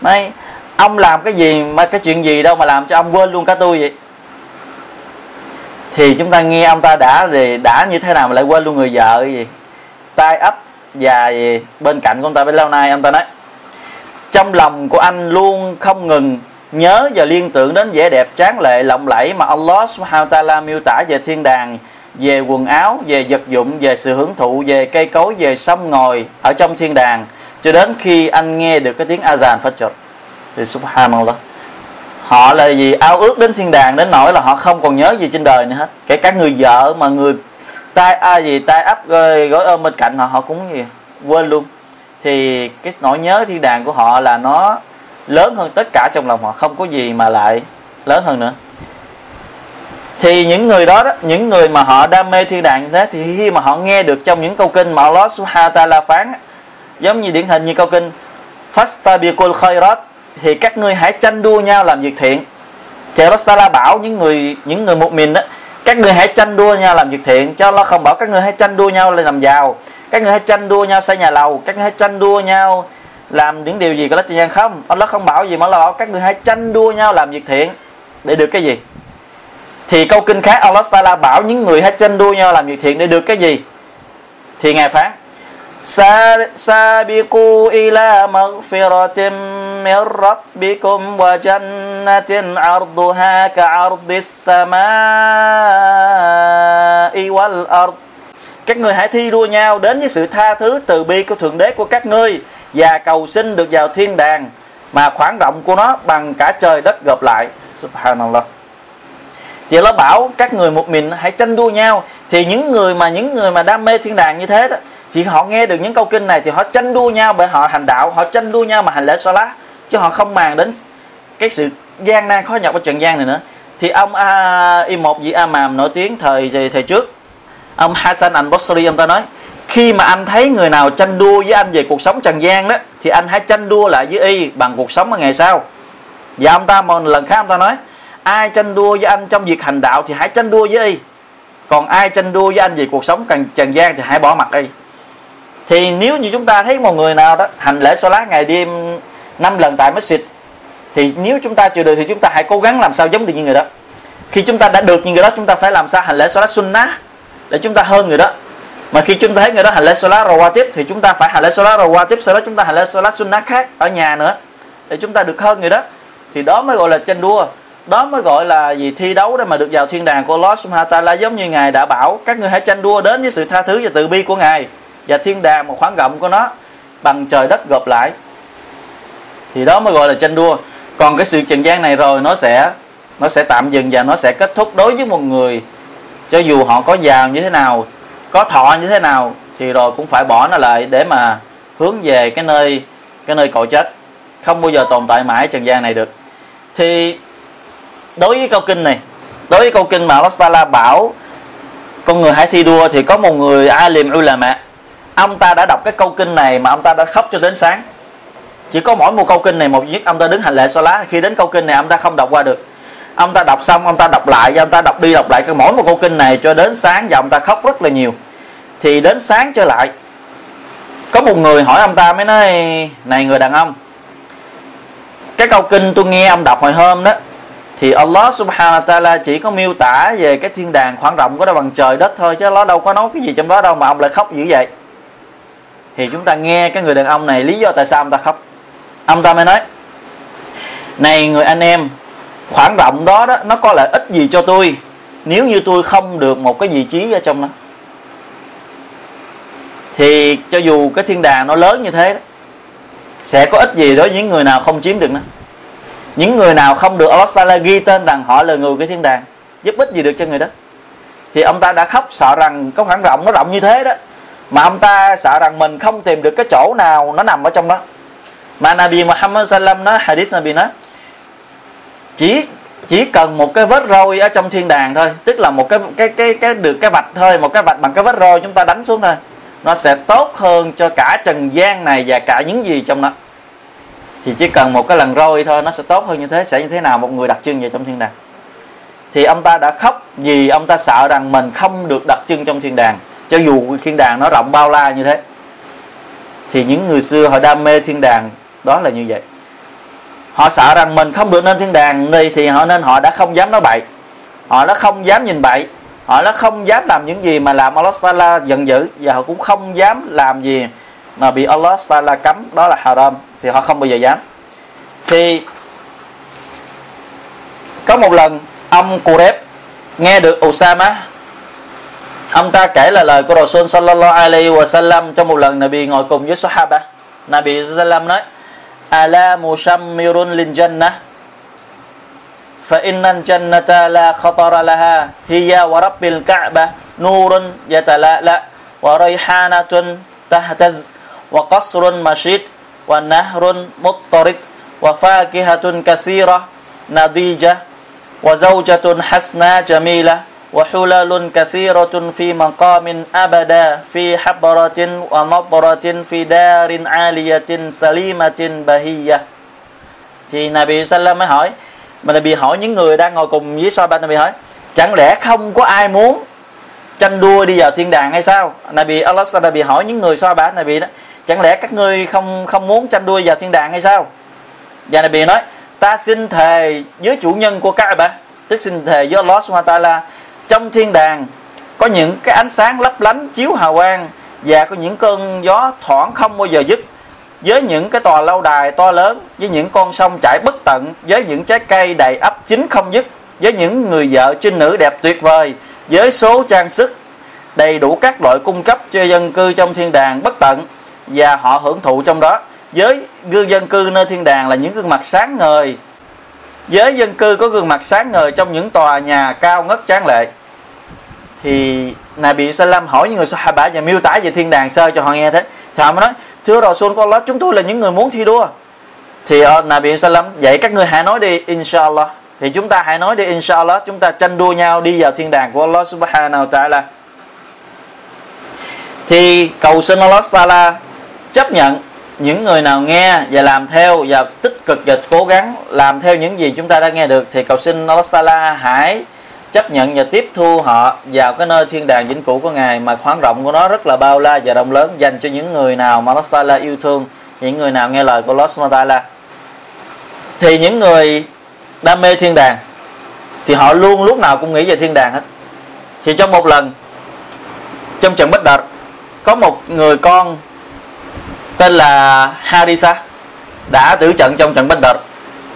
[SPEAKER 2] Nói, ông làm cái gì mà, cái chuyện gì đâu mà làm cho ông quên luôn cả tôi vậy? Thì chúng ta nghe ông ta đã thì đã như thế nào mà lại quên luôn người vợ gì? Tai ấp và gì? Bên cạnh của ông ta bấy lâu nay ông ta nói trong lòng của anh luôn không ngừng nhớ và liên tưởng đến vẻ đẹp tráng lệ lộng lẫy mà Allah subhanahu ta'ala miêu tả về thiên đàng về quần áo, về vật dụng, về sự hưởng thụ, về cây cối, về sông ngồi ở trong thiên đàng. Cho đến khi anh nghe được cái tiếng azan fajr. Thì subhanallah họ là gì? Ao ước đến thiên đàng đến nỗi là họ không còn nhớ gì trên đời nữa hết. Kể cả người vợ mà người tai a à, gì tai ấp gói ôm bên cạnh họ họ cũng gì quên luôn. Thì cái nỗi nhớ thiên đàng của họ là nó lớn hơn tất cả trong lòng họ không có gì mà lại lớn hơn nữa. Thì những người đó, đó những người mà họ đam mê thiên đàng như thế thì khi mà họ nghe được trong những câu kinh mà Allah Subhanahu ta'ala phán giống như điển hình như câu kinh fastabiqul khairat thì các ngươi hãy tranh đua nhau làm việc thiện. Thì Allah bảo những người những người một mình đó, các ngươi hãy tranh đua nhau làm việc thiện. Cho nó không bảo các ngươi hãy tranh đua nhau làm giàu. Các ngươi hãy tranh đua nhau xây nhà lầu. Các ngươi hãy tranh đua nhau làm những điều gì có lách trên gian không? Allah không bảo gì mà Allah bảo các ngươi hãy tranh đua nhau làm việc thiện. Để được cái gì? Thì câu kinh khác, Allah Taala bảo những người hãy tranh đua nhau làm việc thiện để được cái gì? Thì ngài phán سابقوا إلى مغفرة من ربكم وجنة عرضها كعرض السماء والأرض các ngươi hãy thi đua nhau đến với sự tha thứ từ bi của thượng đế của các ngươi và cầu xin được vào thiên đàng mà khoảng rộng của nó bằng cả trời đất gộp lại subhanallah chị nó bảo các người một mình hãy tranh đua nhau thì những người mà những người mà đam mê thiên đàng như thế đó thì họ nghe được những câu kinh này thì họ tranh đua nhau bởi họ hành đạo họ tranh đua nhau mà hành lễ salat chứ họ không màng đến cái sự gian nan khó nhọc ở trần gian này nữa. Thì ông a y một vị a màm nổi tiếng thời thời, thời trước ông Hassan al Basri ông ta nói khi mà anh thấy người nào tranh đua với anh về cuộc sống trần gian đó thì anh hãy tranh đua lại với y bằng cuộc sống ở ngày sau. Và ông ta một lần khác ông ta nói ai tranh đua với anh trong việc hành đạo thì hãy tranh đua với y còn ai tranh đua với anh về cuộc sống trần, trần gian thì hãy bỏ mặt y thì nếu như chúng ta thấy một người nào đó hành lễ lá ngày đêm năm lần tại masjid thì nếu chúng ta chịu được thì chúng ta hãy cố gắng làm sao giống được như người đó khi chúng ta đã được như người đó chúng ta phải làm sao hành lễ lá sunnah để chúng ta hơn người đó mà khi chúng ta thấy người đó hành lễ salat rawatib thì chúng ta phải hành lễ salat rawatib sau đó chúng ta hành lễ salat sunnah khác ở nhà nữa để chúng ta được hơn người đó thì đó mới gọi là tranh đua đó mới gọi là gì thi đấu để mà được vào thiên đàng của Allah Subhanahu ta'ala giống như ngài đã bảo các ngươi hãy tranh đua đến với sự tha thứ và từ bi của ngài và thiên đàng một khoảng rộng của nó bằng trời đất gộp lại. Thì đó mới gọi là tranh đua. Còn cái sự trần gian này rồi, nó sẽ nó sẽ tạm dừng và nó sẽ kết thúc. Đối với một người, cho dù họ có giàu như thế nào, có thọ như thế nào, thì rồi cũng phải bỏ nó lại để mà hướng về cái nơi cái nơi cội chết. Không bao giờ tồn tại mãi trần gian này được. Thì đối với câu kinh này, đối với câu kinh mà Allah bảo con người hãy thi đua thì có một người alim ulama ông ta đã đọc cái câu kinh này mà ông ta đã khóc cho đến sáng. Chỉ có mỗi một câu kinh này một nhất ông ta đứng hành lễ lá khi đến câu kinh này, ông ta không đọc qua được. Ông ta đọc xong, ông ta đọc lại và ông ta đọc đi đọc lại cái mỗi một câu kinh này cho đến sáng và ông ta khóc rất là nhiều. Thì đến sáng trở lại, có một người hỏi ông ta mới nói, này người đàn ông, cái câu kinh tôi nghe ông đọc hồi hôm đó, thì Allah subhanahu wa ta'ala chỉ có miêu tả về cái thiên đàng khoảng rộng của đó bằng trời đất thôi, chứ nó đâu có nói cái gì trong đó đâu mà ông lại khóc dữ vậy thì chúng ta nghe cái người đàn ông này lý do tại sao ông ta khóc? Ông ta mới nói này người anh em khoảng rộng đó đó nó có lợi ích gì cho tôi nếu như tôi không được một cái vị trí ở trong đó thì cho dù cái thiên đàng nó lớn như thế đó, sẽ có ích gì đối với những người nào không chiếm được nó? Những người nào không được Allah Taala ghi tên rằng họ là người cái thiên đàng giúp ích gì được cho người đó? Thì ông ta đã khóc sợ rằng có khoảng rộng nó rộng như thế đó mà ông ta sợ rằng mình không tìm được cái chỗ nào nó nằm ở trong đó. Mà Nabi Muhammad sallam nói, hadith Nabi nói, chỉ chỉ cần một cái vết roi ở trong thiên đàng thôi, tức là một cái cái cái cái được cái vạch thôi, một cái vạch bằng cái vết roi chúng ta đánh xuống thôi, nó sẽ tốt hơn cho cả trần gian này và cả những gì trong đó. Thì chỉ cần một cái lần roi thôi, nó sẽ tốt hơn như thế, sẽ như thế nào, một người đặt chân về trong thiên đàng. Thì ông ta đã khóc vì ông ta sợ rằng mình không được đặt chân trong thiên đàng cho dù thiên đàng nó rộng bao la như thế, thì những người xưa họ đam mê thiên đàng, đó là như vậy. Họ sợ rằng mình không được lên thiên đàng này thì họ nên họ đã không dám nói bậy. Họ đã không dám nhìn bậy. Họ đã không dám làm những gì mà làm Allah Taala giận dữ, và họ cũng không dám làm gì mà bị Allah Taala cấm. Đó là haram, thì họ không bao giờ dám. Thì có một lần, ông Qureb nghe được Usama ông ta kể là lời của Rasul sallallahu alaihi wa sallam trong một lần Nabi ngồi cùng với Sahaba. Nabi sallam nói, ala mushammirun lil jannah, fa innal jannata la khatara laha, hiya wa rabbil ka'ba nurun yatalala, wa rayhanatun tahtaz, wa qasrun mashit, wa nahrun muttarid wa fakihatun kathira, nadija, wa zawjatun hasna jamila. وحلل كثيرة في مقام أبدا في حبرة ونظرة في دار عالية سليمة بهية thì Nabi Sallam mới hỏi mà Nabi hỏi những người đang ngồi cùng với Sahabat Nabi hỏi chẳng lẽ không có ai muốn tranh đua đi vào thiên đàng hay sao Nabi Allah Nabi hỏi những người Sahabat Nabi đó chẳng lẽ các ngươi không không muốn tranh đua vào thiên đàng hay sao và Nabi nói ta xin thề với chủ nhân của Kaaba tức xin thề với Allah Subhanahu wa ta'ala trong thiên đàng, có những cái ánh sáng lấp lánh chiếu hào quang và có những cơn gió thoảng không bao giờ dứt. Với những cái tòa lâu đài to lớn, với những con sông chảy bất tận, với những trái cây đầy ấp chín không dứt, với những người vợ trinh nữ đẹp tuyệt vời, với số trang sức đầy đủ các loại cung cấp cho dân cư trong thiên đàng bất tận và họ hưởng thụ trong đó. Với gương dân cư nơi thiên đàng là những gương mặt sáng ngời với dân cư có gương mặt sáng ngời trong những tòa nhà cao ngất tráng lệ. Thì Nabi Sallam hỏi những người Sahaba và miêu tả về thiên đàng sơ cho họ nghe thế. Thì họ mới nói thưa Rasul của Allah chúng tôi là những người muốn thi đua. Thì uh, Nabi Sallam vậy các người hãy nói đi inshallah. Thì chúng ta hãy nói đi inshallah. Chúng ta tranh đua nhau đi vào thiên đàng của Allah subhanahu wa ta'ala. Thì cầu xin Allah Taala chấp nhận những người nào nghe và làm theo và tích cực và cố gắng làm theo những gì chúng ta đã nghe được thì cầu xin Allah Taala hãy chấp nhận và tiếp thu họ vào cái nơi thiên đàng vĩnh cửu của ngài mà khoáng rộng của nó rất là bao la và rộng lớn dành cho những người nào mà Allah Taala yêu thương, những người nào nghe lời của Allah Taala thì những người đam mê thiên đàng thì họ luôn lúc nào cũng nghĩ về thiên đàng hết. Thì trong một lần, trong trận Bất Đợt có một người con tên là Harisa đã tử trận trong trận Bách Đợt.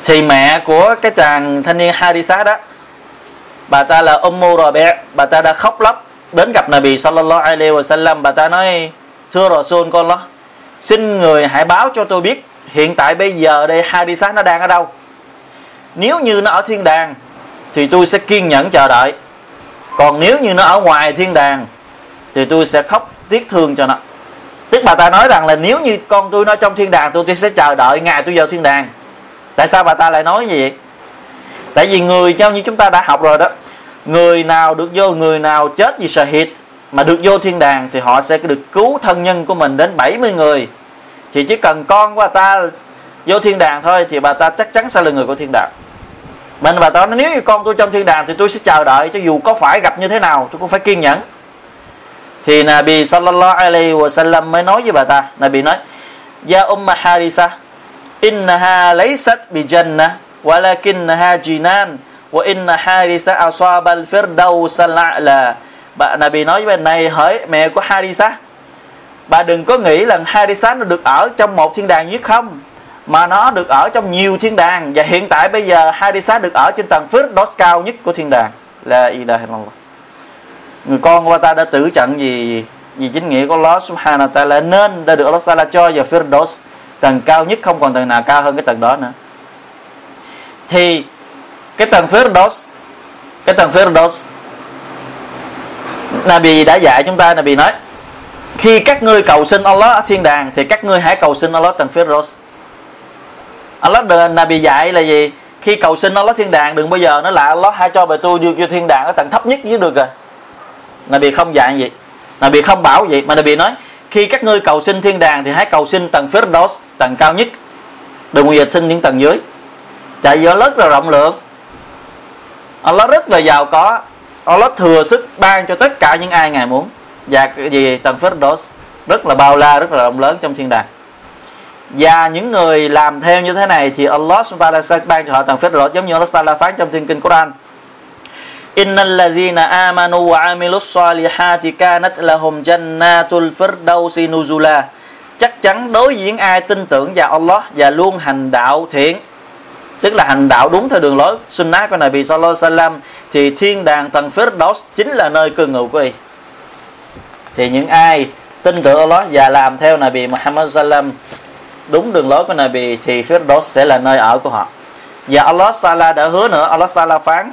[SPEAKER 2] Thì mẹ của cái chàng thanh niên Harisa đó, bà ta là Ummu Rabi, bà ta đã khóc lóc đến gặp Nabi sallallahu alaihi wasallam. Bà ta nói, thưa Rasul, con đó xin người hãy báo cho tôi biết hiện tại bây giờ đây Harisa nó đang ở đâu. Nếu như nó ở thiên đàng thì tôi sẽ kiên nhẫn chờ đợi. Còn nếu như nó ở ngoài thiên đàng thì tôi sẽ khóc tiếc thương cho nó tức bà ta nói rằng là nếu như con tôi nó trong thiên đàng tôi, tôi sẽ chờ đợi ngày tôi vào thiên đàng. Tại sao bà ta lại nói như vậy? Tại vì người theo như chúng ta đã học rồi đó người nào được vô người nào chết vì hịt mà được vô thiên đàng thì họ sẽ được cứu thân nhân của mình đến 70 người. Thì chỉ cần con của bà ta vô thiên đàng thôi thì bà ta chắc chắn sẽ là người của thiên đàng. Mình bà ta nói nếu như con tôi trong thiên đàng thì tôi sẽ chờ đợi cho dù có phải gặp như thế nào tôi cũng phải kiên nhẫn thì Nabi sallallahu alaihi wasallam mới nói với bà ta. Nabi nói, Ya Umma Haritha, Innaha laysat bi jannah, Walakinnaha jinan, Wa inna Haritha asaba al-firdaus al-a'la. Bà, Nabi nói với bà, này hỏi mẹ của Haritha, Bà đừng có nghĩ là Haritha nó được ở trong một thiên đàng nhất không, mà nó được ở trong nhiều thiên đàng. Và hiện tại bây giờ Haritha được ở trên tầng Firdaus cao nhất của thiên đàng. Là ilaha illallah người con của ta đã tử trận vì vì chính nghĩa của Allah subhanahu wa ta'ala, nên đã được Allah ta'ala cho vào Firdaus, tầng cao nhất, không còn tầng nào cao hơn cái tầng đó nữa. Thì cái tầng Firdaus, cái tầng Firdaus, Nabi đã dạy chúng ta, Nabi nói, khi các ngươi cầu xin Allah ở thiên đàng, thì các ngươi hãy cầu xin Allah tầng Firdaus. Allah Nabi dạy là gì? Khi cầu xin Allah thiên đàng, đừng bao giờ nó lại Allah hãy cho bà tôi vô thiên đàng ở tầng thấp nhất dưới được rồi. Nabi không dạy gì Nabi không bảo vậy, mà Nabi nói, khi các ngươi cầu xin thiên đàng thì hãy cầu xin tầng Firdaus, tầng cao nhất. Đừng bao giờ xin những tầng dưới. Tại vì Allah rất là rộng lượng. Allah rất là giàu có. Allah thừa sức ban cho tất cả những ai ngài muốn. Và cái gì? Tầng Firdaus rất là bao la, rất là rộng lớn trong thiên đàng. Và những người làm theo như thế này thì Allah subhanahu wa ta'ala sẽ ban cho họ tầng Firdaus, giống như Allah ta'ala phán trong thiên kinh Quran. Innal ladzina amanu wa amilus salihati kanat lahum jannatul firdausi nuzula. Chắc chắn đối diện ai tin tưởng vào Allah và luôn hành đạo thiện tức là hành đạo đúng theo đường lối sunnah của Nabi sallallahu alaihi wasallam thì thiên đàng tầng Firdaus chính là nơi cư ngụ của y. Thì những ai tin tưởng Allah và làm theo Nabi Muhammad sallam đúng đường lối của Nabi thì Firdaus sẽ là nơi ở của họ. Và Allah Taala đã hứa nữa, Allah Taala phán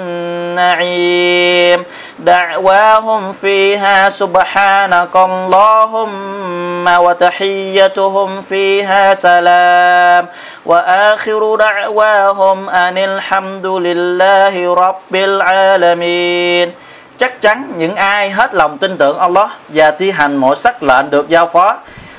[SPEAKER 2] النعيم دعواهم فيها سبحانك اللهم وتحيتهم فيها سلام وآخر دعواهم أن الحمد لله رب العالمين chắc chắn những ai hết lòng tin tưởng Allah và thi hành mọi sắc lệnh được giao phó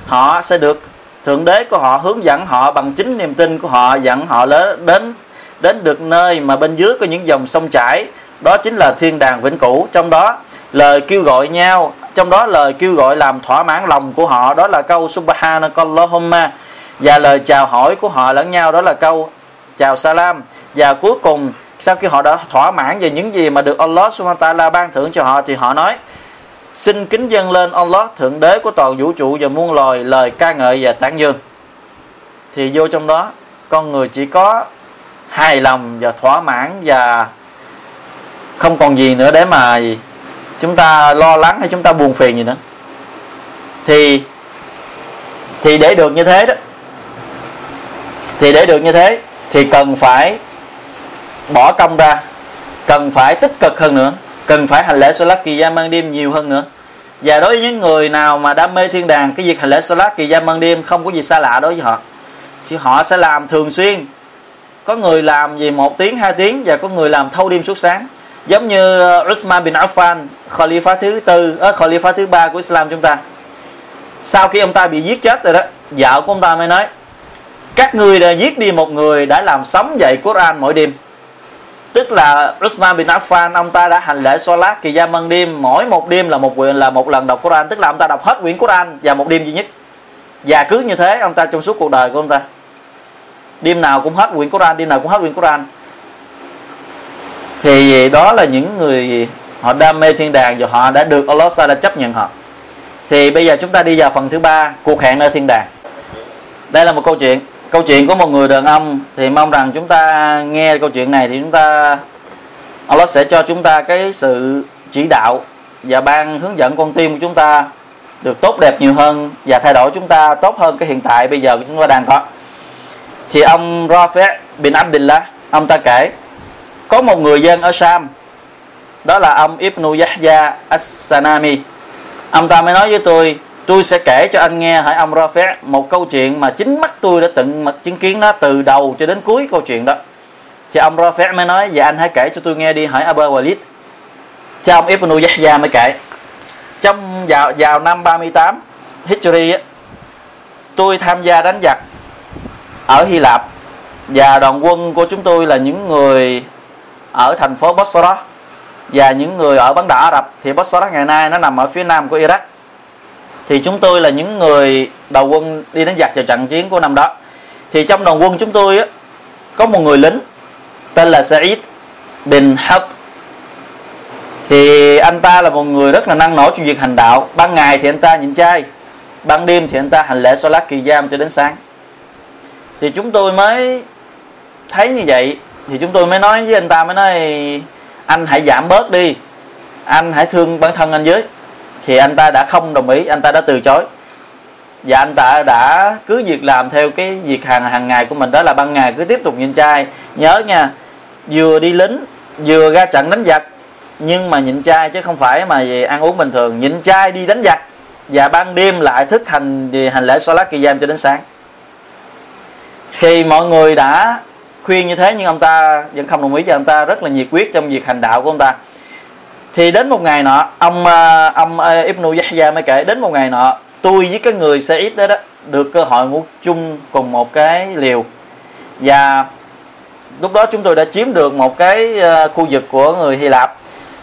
[SPEAKER 2] họ sẽ được thượng đế của họ hướng dẫn họ bằng chính niềm tin của họ dẫn họ đến đến được nơi mà bên dưới có những dòng sông chảy. Đó chính là thiên đàng vĩnh cửu. Trong đó, lời kêu gọi nhau, trong đó lời kêu gọi làm thỏa mãn lòng của họ, đó là câu subhanakallahumma. Và lời chào hỏi của họ lẫn nhau, đó là câu chào salam. Và cuối cùng, sau khi họ đã thỏa mãn về những gì mà được Allah subhanahu wa ta'ala ban thưởng cho họ, thì họ nói, xin kính dâng lên Allah, thượng đế của toàn vũ trụ và muôn loài lời ca ngợi và tán dương. Thì vô trong đó, con người chỉ có hài lòng và thỏa mãn và không còn gì nữa để mà gì chúng ta lo lắng hay chúng ta buồn phiền gì nữa. Thì thì để được như thế đó, thì để được như thế thì cần phải bỏ công ra, cần phải tích cực hơn nữa, cần phải hành lễ solat kỳ gia ban đêm nhiều hơn nữa. Và đối với những người nào mà đam mê thiên đàng, cái việc hành lễ solat kỳ gia ban đêm không có gì xa lạ đối với họ. Thì họ sẽ làm thường xuyên có người làm gì một tiếng hai tiếng và có người làm thâu đêm suốt sáng. Giống như Uthman bin Affan Khalifa thứ tư uh, Khalifa thứ ba của Islam chúng ta. Sau khi ông ta bị giết chết rồi đó vợ của ông ta mới nói các người đã giết đi một người đã làm sống dậy Quran mỗi đêm. Tức là Uthman bin Affan ông ta đã hành lễ Salat kỳ gia ban đêm mỗi một đêm là một quyển là một lần đọc Quran tức là ông ta đọc hết quyển Quran vào một đêm duy nhất. Và cứ như thế ông ta trong suốt cuộc đời của ông ta đêm nào cũng hết quyển Quran, đêm nào cũng hết quyển Quran. Thì đó là những người họ đam mê thiên đàng và họ đã được Allah đã chấp nhận họ. Thì bây giờ chúng ta đi vào phần thứ ba, cuộc hẹn nơi thiên đàng. Đây là một câu chuyện câu chuyện của một người đàn ông. Thì mong rằng chúng ta nghe câu chuyện này thì chúng ta, Allah sẽ cho chúng ta cái sự chỉ đạo và ban hướng dẫn con tim của chúng ta được tốt đẹp nhiều hơn và thay đổi chúng ta tốt hơn cái hiện tại bây giờ của chúng ta đang có thì ông Rafi bin Abdullah ông ta kể, có một người dân ở Sam đó là ông Ibn Yahya As-Sanami. Ông ta mới nói với tôi tôi sẽ kể cho anh nghe hỏi ông Rafi một câu chuyện mà chính mắt tôi đã tận mặt chứng kiến nó từ đầu cho đến cuối câu chuyện đó. Thì ông Rafi mới nói vậy anh hãy kể cho tôi nghe đi hỏi Abu Walid. Cho ông Ibn Yahya mới kể, trong vào vào năm 38 Hijri tôi tham gia đánh giặc ở Hy Lạp. Và đoàn quân của chúng tôi là những người ở thành phố Basra. Và những người ở bán đảo Ả Rập. Thì Basra ngày nay nó nằm ở phía nam của Iraq. Thì chúng tôi là những người đầu quân đi đánh giặc vào trận chiến của năm đó. Thì trong đoàn quân chúng tôi á, có một người lính tên là Said bin Hab thì anh ta là một người rất là năng nổ trong việc hành đạo. Ban ngày thì anh ta nhịn chay ban đêm thì anh ta hành lễ solat kỳ giam cho đến sáng thì chúng tôi mới thấy như vậy. Thì chúng tôi mới nói với anh ta, mới nói, anh hãy giảm bớt đi. Anh hãy thương bản thân anh với. Thì anh ta đã không đồng ý, anh ta đã từ chối. Và anh ta đã cứ việc làm theo cái việc hàng hàng ngày của mình, đó là ban ngày cứ tiếp tục nhịn chai nhớ nha, vừa đi lính, vừa ra trận đánh giặc. Nhưng mà nhịn chay chứ không phải mà về ăn uống bình thường. Nhịn chay đi đánh giặc. Và ban đêm lại thức hành hành lễ solat kỳ giam cho đến sáng thì mọi người đã khuyên như thế nhưng ông ta vẫn không đồng ý cho ông ta rất là nhiệt quyết trong việc hành đạo của ông ta. Thì đến một ngày nọ ông ờ, ông ờ, à, Ibn Yahya mới kể đến một ngày nọ tôi với cái người xe ít đó đó được cơ hội ngủ chung cùng một cái liều. Và lúc đó chúng tôi đã chiếm được một cái ờ, khu vực của người Hy Lạp.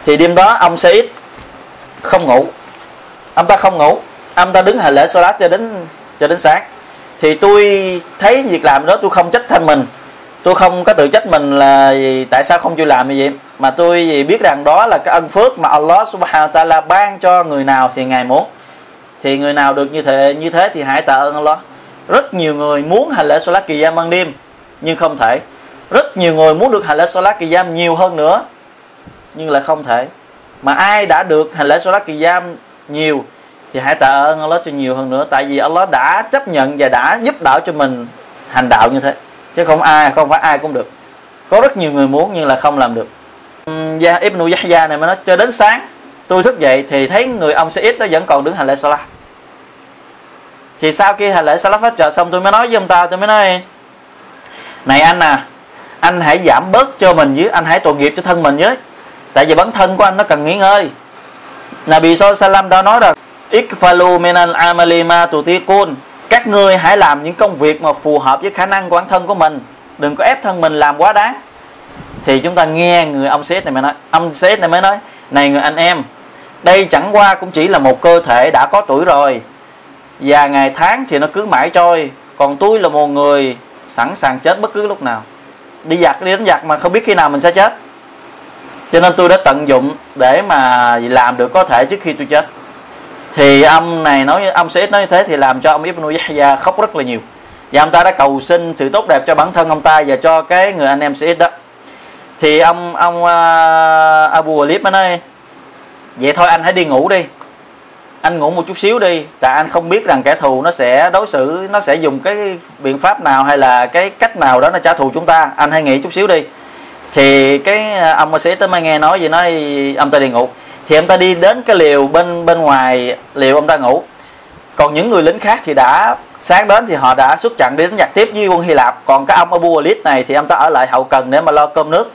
[SPEAKER 2] Thì đêm đó ông xe ít không ngủ. Ông ta không ngủ. Ông ta đứng hành lễ Salat cho đến cho đến sáng thì tôi thấy việc làm đó tôi không trách thân mình. Tôi không có tự trách mình là gì, tại sao không chịu làm như vậy. Mà tôi biết rằng đó là cái ân phước mà Allah subhanahu wa ta'ala ban cho người nào thì ngài muốn. Thì người nào được như thế như thế thì hãy tạ ơn Allah. Rất nhiều người muốn hành lễ salat kỳ giam ban đêm nhưng không thể. Rất nhiều người muốn được hành lễ salat kỳ giam nhiều hơn nữa nhưng lại không thể. Mà ai đã được hành lễ salat kỳ giam nhiều thì hãy tạ ơn Allah cho nhiều hơn nữa. Tại vì Allah đã chấp nhận và đã giúp đỡ cho mình hành đạo như thế. Chứ không ai, không phải ai cũng được. Có rất nhiều người muốn nhưng là không làm được. Gia Ibn Yahya này mới nói, cho đến sáng tôi thức dậy thì thấy người ông sẽ ít đó vẫn còn đứng hành lễ salat. Thì sau khi hành lễ salat phát trợ xong tôi mới nói với ông ta, tôi mới nói, này anh à anh hãy giảm bớt cho mình với, anh hãy tội nghiệp cho thân mình với. Tại vì bản thân của anh nó cần nghỉ ngơi. Nabi Sallam đã nói rằng ikfalu minal amali ma tutiqun. Các ngươi hãy làm những công việc mà phù hợp với khả năng của bản thân của mình. Đừng có ép thân mình làm quá đáng. Thì chúng ta nghe người ông sếp này mới nói, ông sếp này mới nói, này người anh em, đây chẳng qua cũng chỉ là một cơ thể đã có tuổi rồi. Và ngày tháng thì nó cứ mãi trôi, còn tôi là một người sẵn sàng chết bất cứ lúc nào. Đi giặt đi đánh giặt mà không biết khi nào mình sẽ chết. Cho nên tôi đã tận dụng để mà làm được có thể trước khi tôi chết thì ông này nói ông sẽ nói như thế thì làm cho ông Ibn Yahya khóc rất là nhiều. Và ông ta đã cầu xin sự tốt đẹp cho bản thân ông ta và cho cái người anh em sẽ đó. Thì ông ông uh, Abu Walid mới nói vậy thôi anh hãy đi ngủ đi. Anh ngủ một chút xíu đi tại anh không biết rằng kẻ thù nó sẽ đối xử nó sẽ dùng cái biện pháp nào hay là cái cách nào đó nó trả thù chúng ta. Anh hãy nghỉ chút xíu đi. Thì cái à, ông sẽ tới mới nghe nói gì nói ông ta đi ngủ thì ông ta đi đến cái liều bên bên ngoài liều ông ta ngủ. Còn những người lính khác thì đã sáng đến thì họ đã xuất trận đi đánh giặc tiếp với quân Hy Lạp. Còn cái ông Abu Walid này thì ông ta ở lại hậu cần để mà lo cơm nước.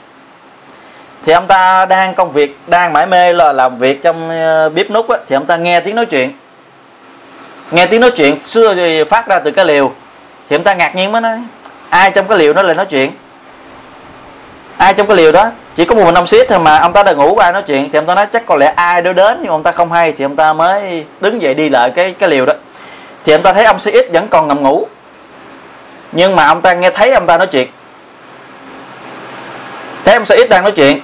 [SPEAKER 2] Thì ông ta đang công việc đang mải mê là làm việc trong ờ, bếp nút á, thì ông ta nghe tiếng nói chuyện. Nghe tiếng nói chuyện xưa thì phát ra từ cái liều thì ông ta ngạc nhiên mới nói ai trong cái liều đó lại nói chuyện? Ai trong cái liều đó? Chỉ có một mình ông xít thôi mà ông ta đã ngủ ai nói chuyện, thì ông ta nói chắc có lẽ ai đó đến nhưng ông ta không hay, thì ông ta mới đứng dậy đi lại cái cái liều đó. Thì ông ta thấy ông xít vẫn còn nằm ngủ. Nhưng mà ông ta nghe thấy ông ta nói chuyện. Thấy ông xít đang nói chuyện,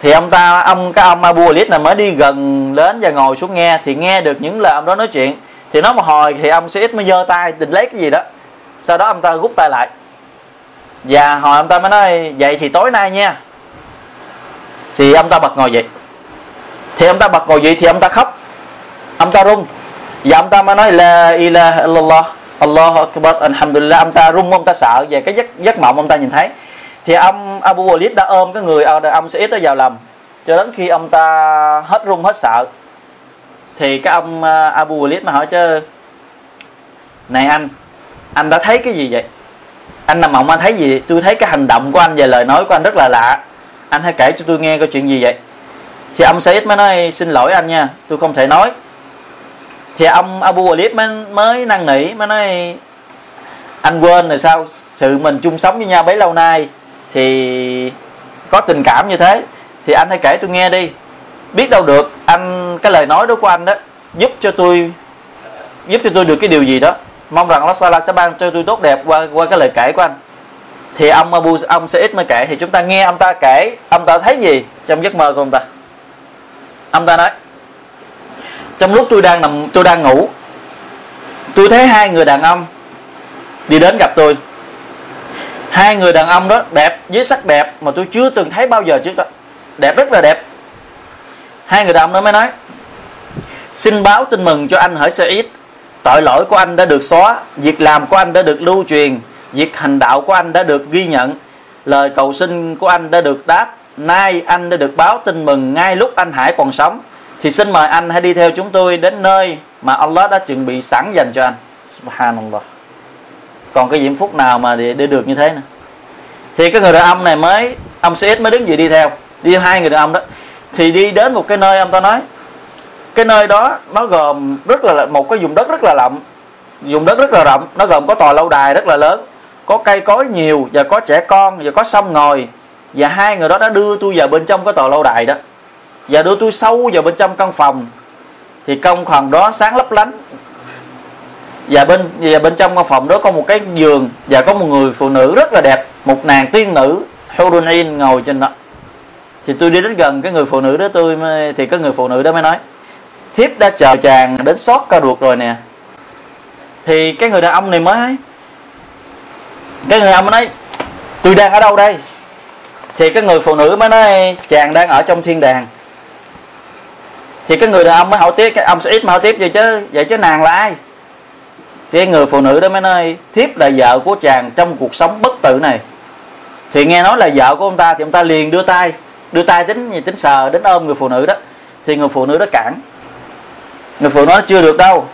[SPEAKER 2] thì ông ta, ông, cái ông Abu Alid này mới đi gần đến và ngồi xuống nghe, thì nghe được những lời ông đó nói chuyện. Thì nói một hồi thì ông Sa'id mới giơ tay định lấy cái gì đó. Sau đó ông ta rút tay lại và hồi ông ta mới nói vậy thì tối nay nha. Thì ông ta bật ngồi dậy. Thì ông ta bật ngồi dậy thì ông ta khóc. Ông ta run. Và ông ta mới nói la ilaha illallah Allah akbar, alhamdulillah. Ông ta run, ông ta sợ về cái giấc giấc mộng ông ta nhìn thấy. Thì ông Abu Walid đã ôm cái người ông Sa'id đó vào lòng. Cho đến khi ông ta hết run, hết sợ, thì cái ông ờ, Abu Walid mà hỏi chứ, này anh anh đã thấy cái gì vậy? Anh nằm mộng anh thấy gì? Tôi thấy cái hành động của anh và lời nói của anh rất là lạ. Anh hãy kể cho tôi nghe câu chuyện gì vậy. Thì ông Said mới nói xin lỗi anh nha tôi không thể nói. Thì ông Abu Walid mới, mới năn nỉ mới nói anh quên rồi sao? Sự mình chung sống với nhau bấy lâu nay thì có tình cảm như thế. Thì anh hãy kể tôi nghe đi. Biết đâu được anh cái lời nói đó của anh đó giúp cho tôi giúp cho tôi được cái điều gì đó mong rằng Allah Taala sẽ ban cho tôi tốt đẹp qua qua cái lời kể của anh. Thì ông Abu, ông sẽ ít mới kể. Thì chúng ta nghe ông ta kể. Ông ta thấy gì trong giấc mơ của ông ta? Ông ta nói, trong lúc tôi đang nằm, tôi đang ngủ, tôi thấy hai người đàn ông đi đến gặp tôi. Hai người đàn ông đó đẹp với sắc đẹp mà tôi chưa từng thấy bao giờ trước đó. Đẹp rất là đẹp. Hai người đàn ông đó mới nói, xin báo tin mừng cho anh hỡi Sa'id tội lỗi của anh đã được xóa việc làm của anh đã được lưu truyền việc hành đạo của anh đã được ghi nhận lời cầu xin của anh đã được đáp nay anh đã được báo tin mừng ngay lúc anh Hải còn sống. Thì xin mời anh hãy đi theo chúng tôi đến nơi mà Allah đã chuẩn bị sẵn dành cho anh. Subhanallah. Còn cái diễm phúc nào mà để, để được như thế nữa? Thì cái người đàn ông này mới ông CS mới đứng dậy đi theo đi hai người đàn ông đó. Thì đi đến một cái nơi ông ta nói cái nơi đó nó gồm rất là một cái vùng đất rất là rộng. Vùng đất rất là rộng nó gồm có tòa lâu đài rất là lớn có cây cối nhiều và có trẻ con và có sông ngồi và hai người đó đã đưa tôi vào bên trong cái tòa lâu đài đó. Và đưa tôi sâu vào bên trong căn phòng. Thì căn phòng đó sáng lấp lánh. Và bên và bên trong căn phòng đó có một cái giường và có một người phụ nữ rất là đẹp một nàng tiên nữ Hurunin ngồi trên đó. Thì tôi đi đến gần cái người phụ nữ đó tôi mới, thì cái người phụ nữ đó mới nói thiếp đã chờ chàng đến sót ca ruột rồi nè. Thì cái người đàn ông này mới cái người đàn ông nói, tôi đang ở đâu đây? Thì cái người phụ nữ mới nói, chàng đang ở trong thiên đàng. Thì cái người đàn ông mới hỏi tiếp, cái ông sẽ ít mà hỏi tiếp vậy chứ vậy chứ nàng là ai? Thì cái người phụ nữ đó mới nói, thiếp là vợ của chàng trong cuộc sống bất tử này. Thì nghe nói là vợ của ông ta thì ông ta liền đưa tay đưa tay tính tính sờ đến ôm người phụ nữ đó. Thì người phụ nữ đó cản người phụ nói chưa được đâu.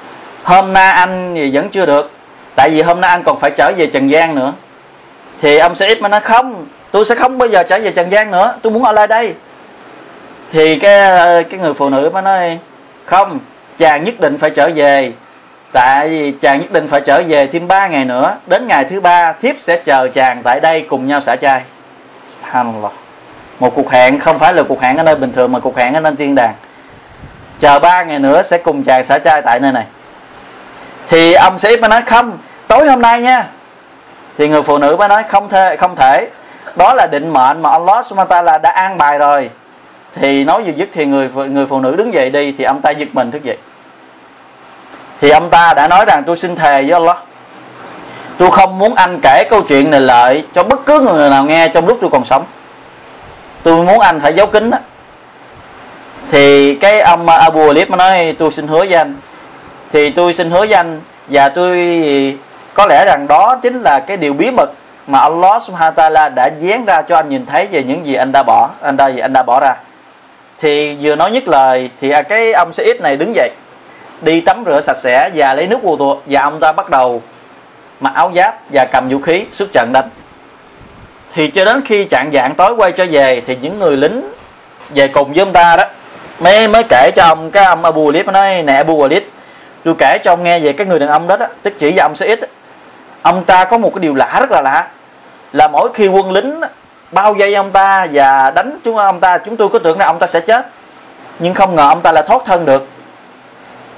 [SPEAKER 2] Hôm nay anh thì vẫn chưa được. Tại vì hôm nay anh còn phải trở về trần gian nữa. Thì ông sẽ ít mà nói không. Tôi sẽ không bao giờ trở về trần gian nữa. Tôi muốn ở lại đây. Thì cái cái người phụ nữ mới nói, không, chàng nhất định phải trở về. Tại vì chàng nhất định phải trở về thêm 3 ngày nữa. Đến ngày thứ ba, thiếp sẽ chờ chàng tại đây cùng nhau xả chay subhanallah. Một cuộc hẹn không phải là cuộc hẹn ở nơi bình thường mà cuộc hẹn ở nơi thiên đàng chờ ba ngày nữa sẽ cùng chàng xả trai tại nơi này. Thì ông sĩ mới nói, không, tối hôm nay nha. Thì người phụ nữ mới nói, không thể không thể. Đó là định mệnh mà Allah subhanahu wa ta'ala đã an bài rồi. Thì nói vừa dứt thì người người phụ nữ đứng dậy đi, thì ông ta giật mình thức dậy. Thì ông ta đã nói rằng, tôi xin thề với Allah tôi không muốn anh kể câu chuyện này lại cho bất cứ người nào nghe trong lúc tôi còn sống. Tôi muốn anh phải giấu kín đó thì cái ông ờ, Abu Alib nói, tôi xin hứa với anh. Thì tôi xin hứa với anh và tôi, có lẽ rằng đó chính là cái điều bí mật mà Allah Subhanahu ta'ala đã dán ra cho anh nhìn thấy về những gì anh đã bỏ, anh đã gì anh đã bỏ ra. Thì vừa nói nhất lời thì à, cái ông Said này đứng dậy, đi tắm rửa sạch sẽ và lấy nước vô tuột và ông ta bắt đầu mặc áo giáp và cầm vũ khí xuất trận đánh. Thì cho đến khi chạng dạng tối quay trở về thì những người lính về cùng với ông ta đó mới mới kể cho ông cái ông Abu Walid nói nè Abu Walid tôi kể cho ông nghe về cái người đàn ông đó, đó tức chỉ về ông Said ông ta có một cái điều lạ rất là lạ là mỗi khi quân lính bao vây ông ta và đánh chúng ông ta chúng tôi có tưởng là ông ta sẽ chết nhưng không ngờ ông ta là thoát thân được.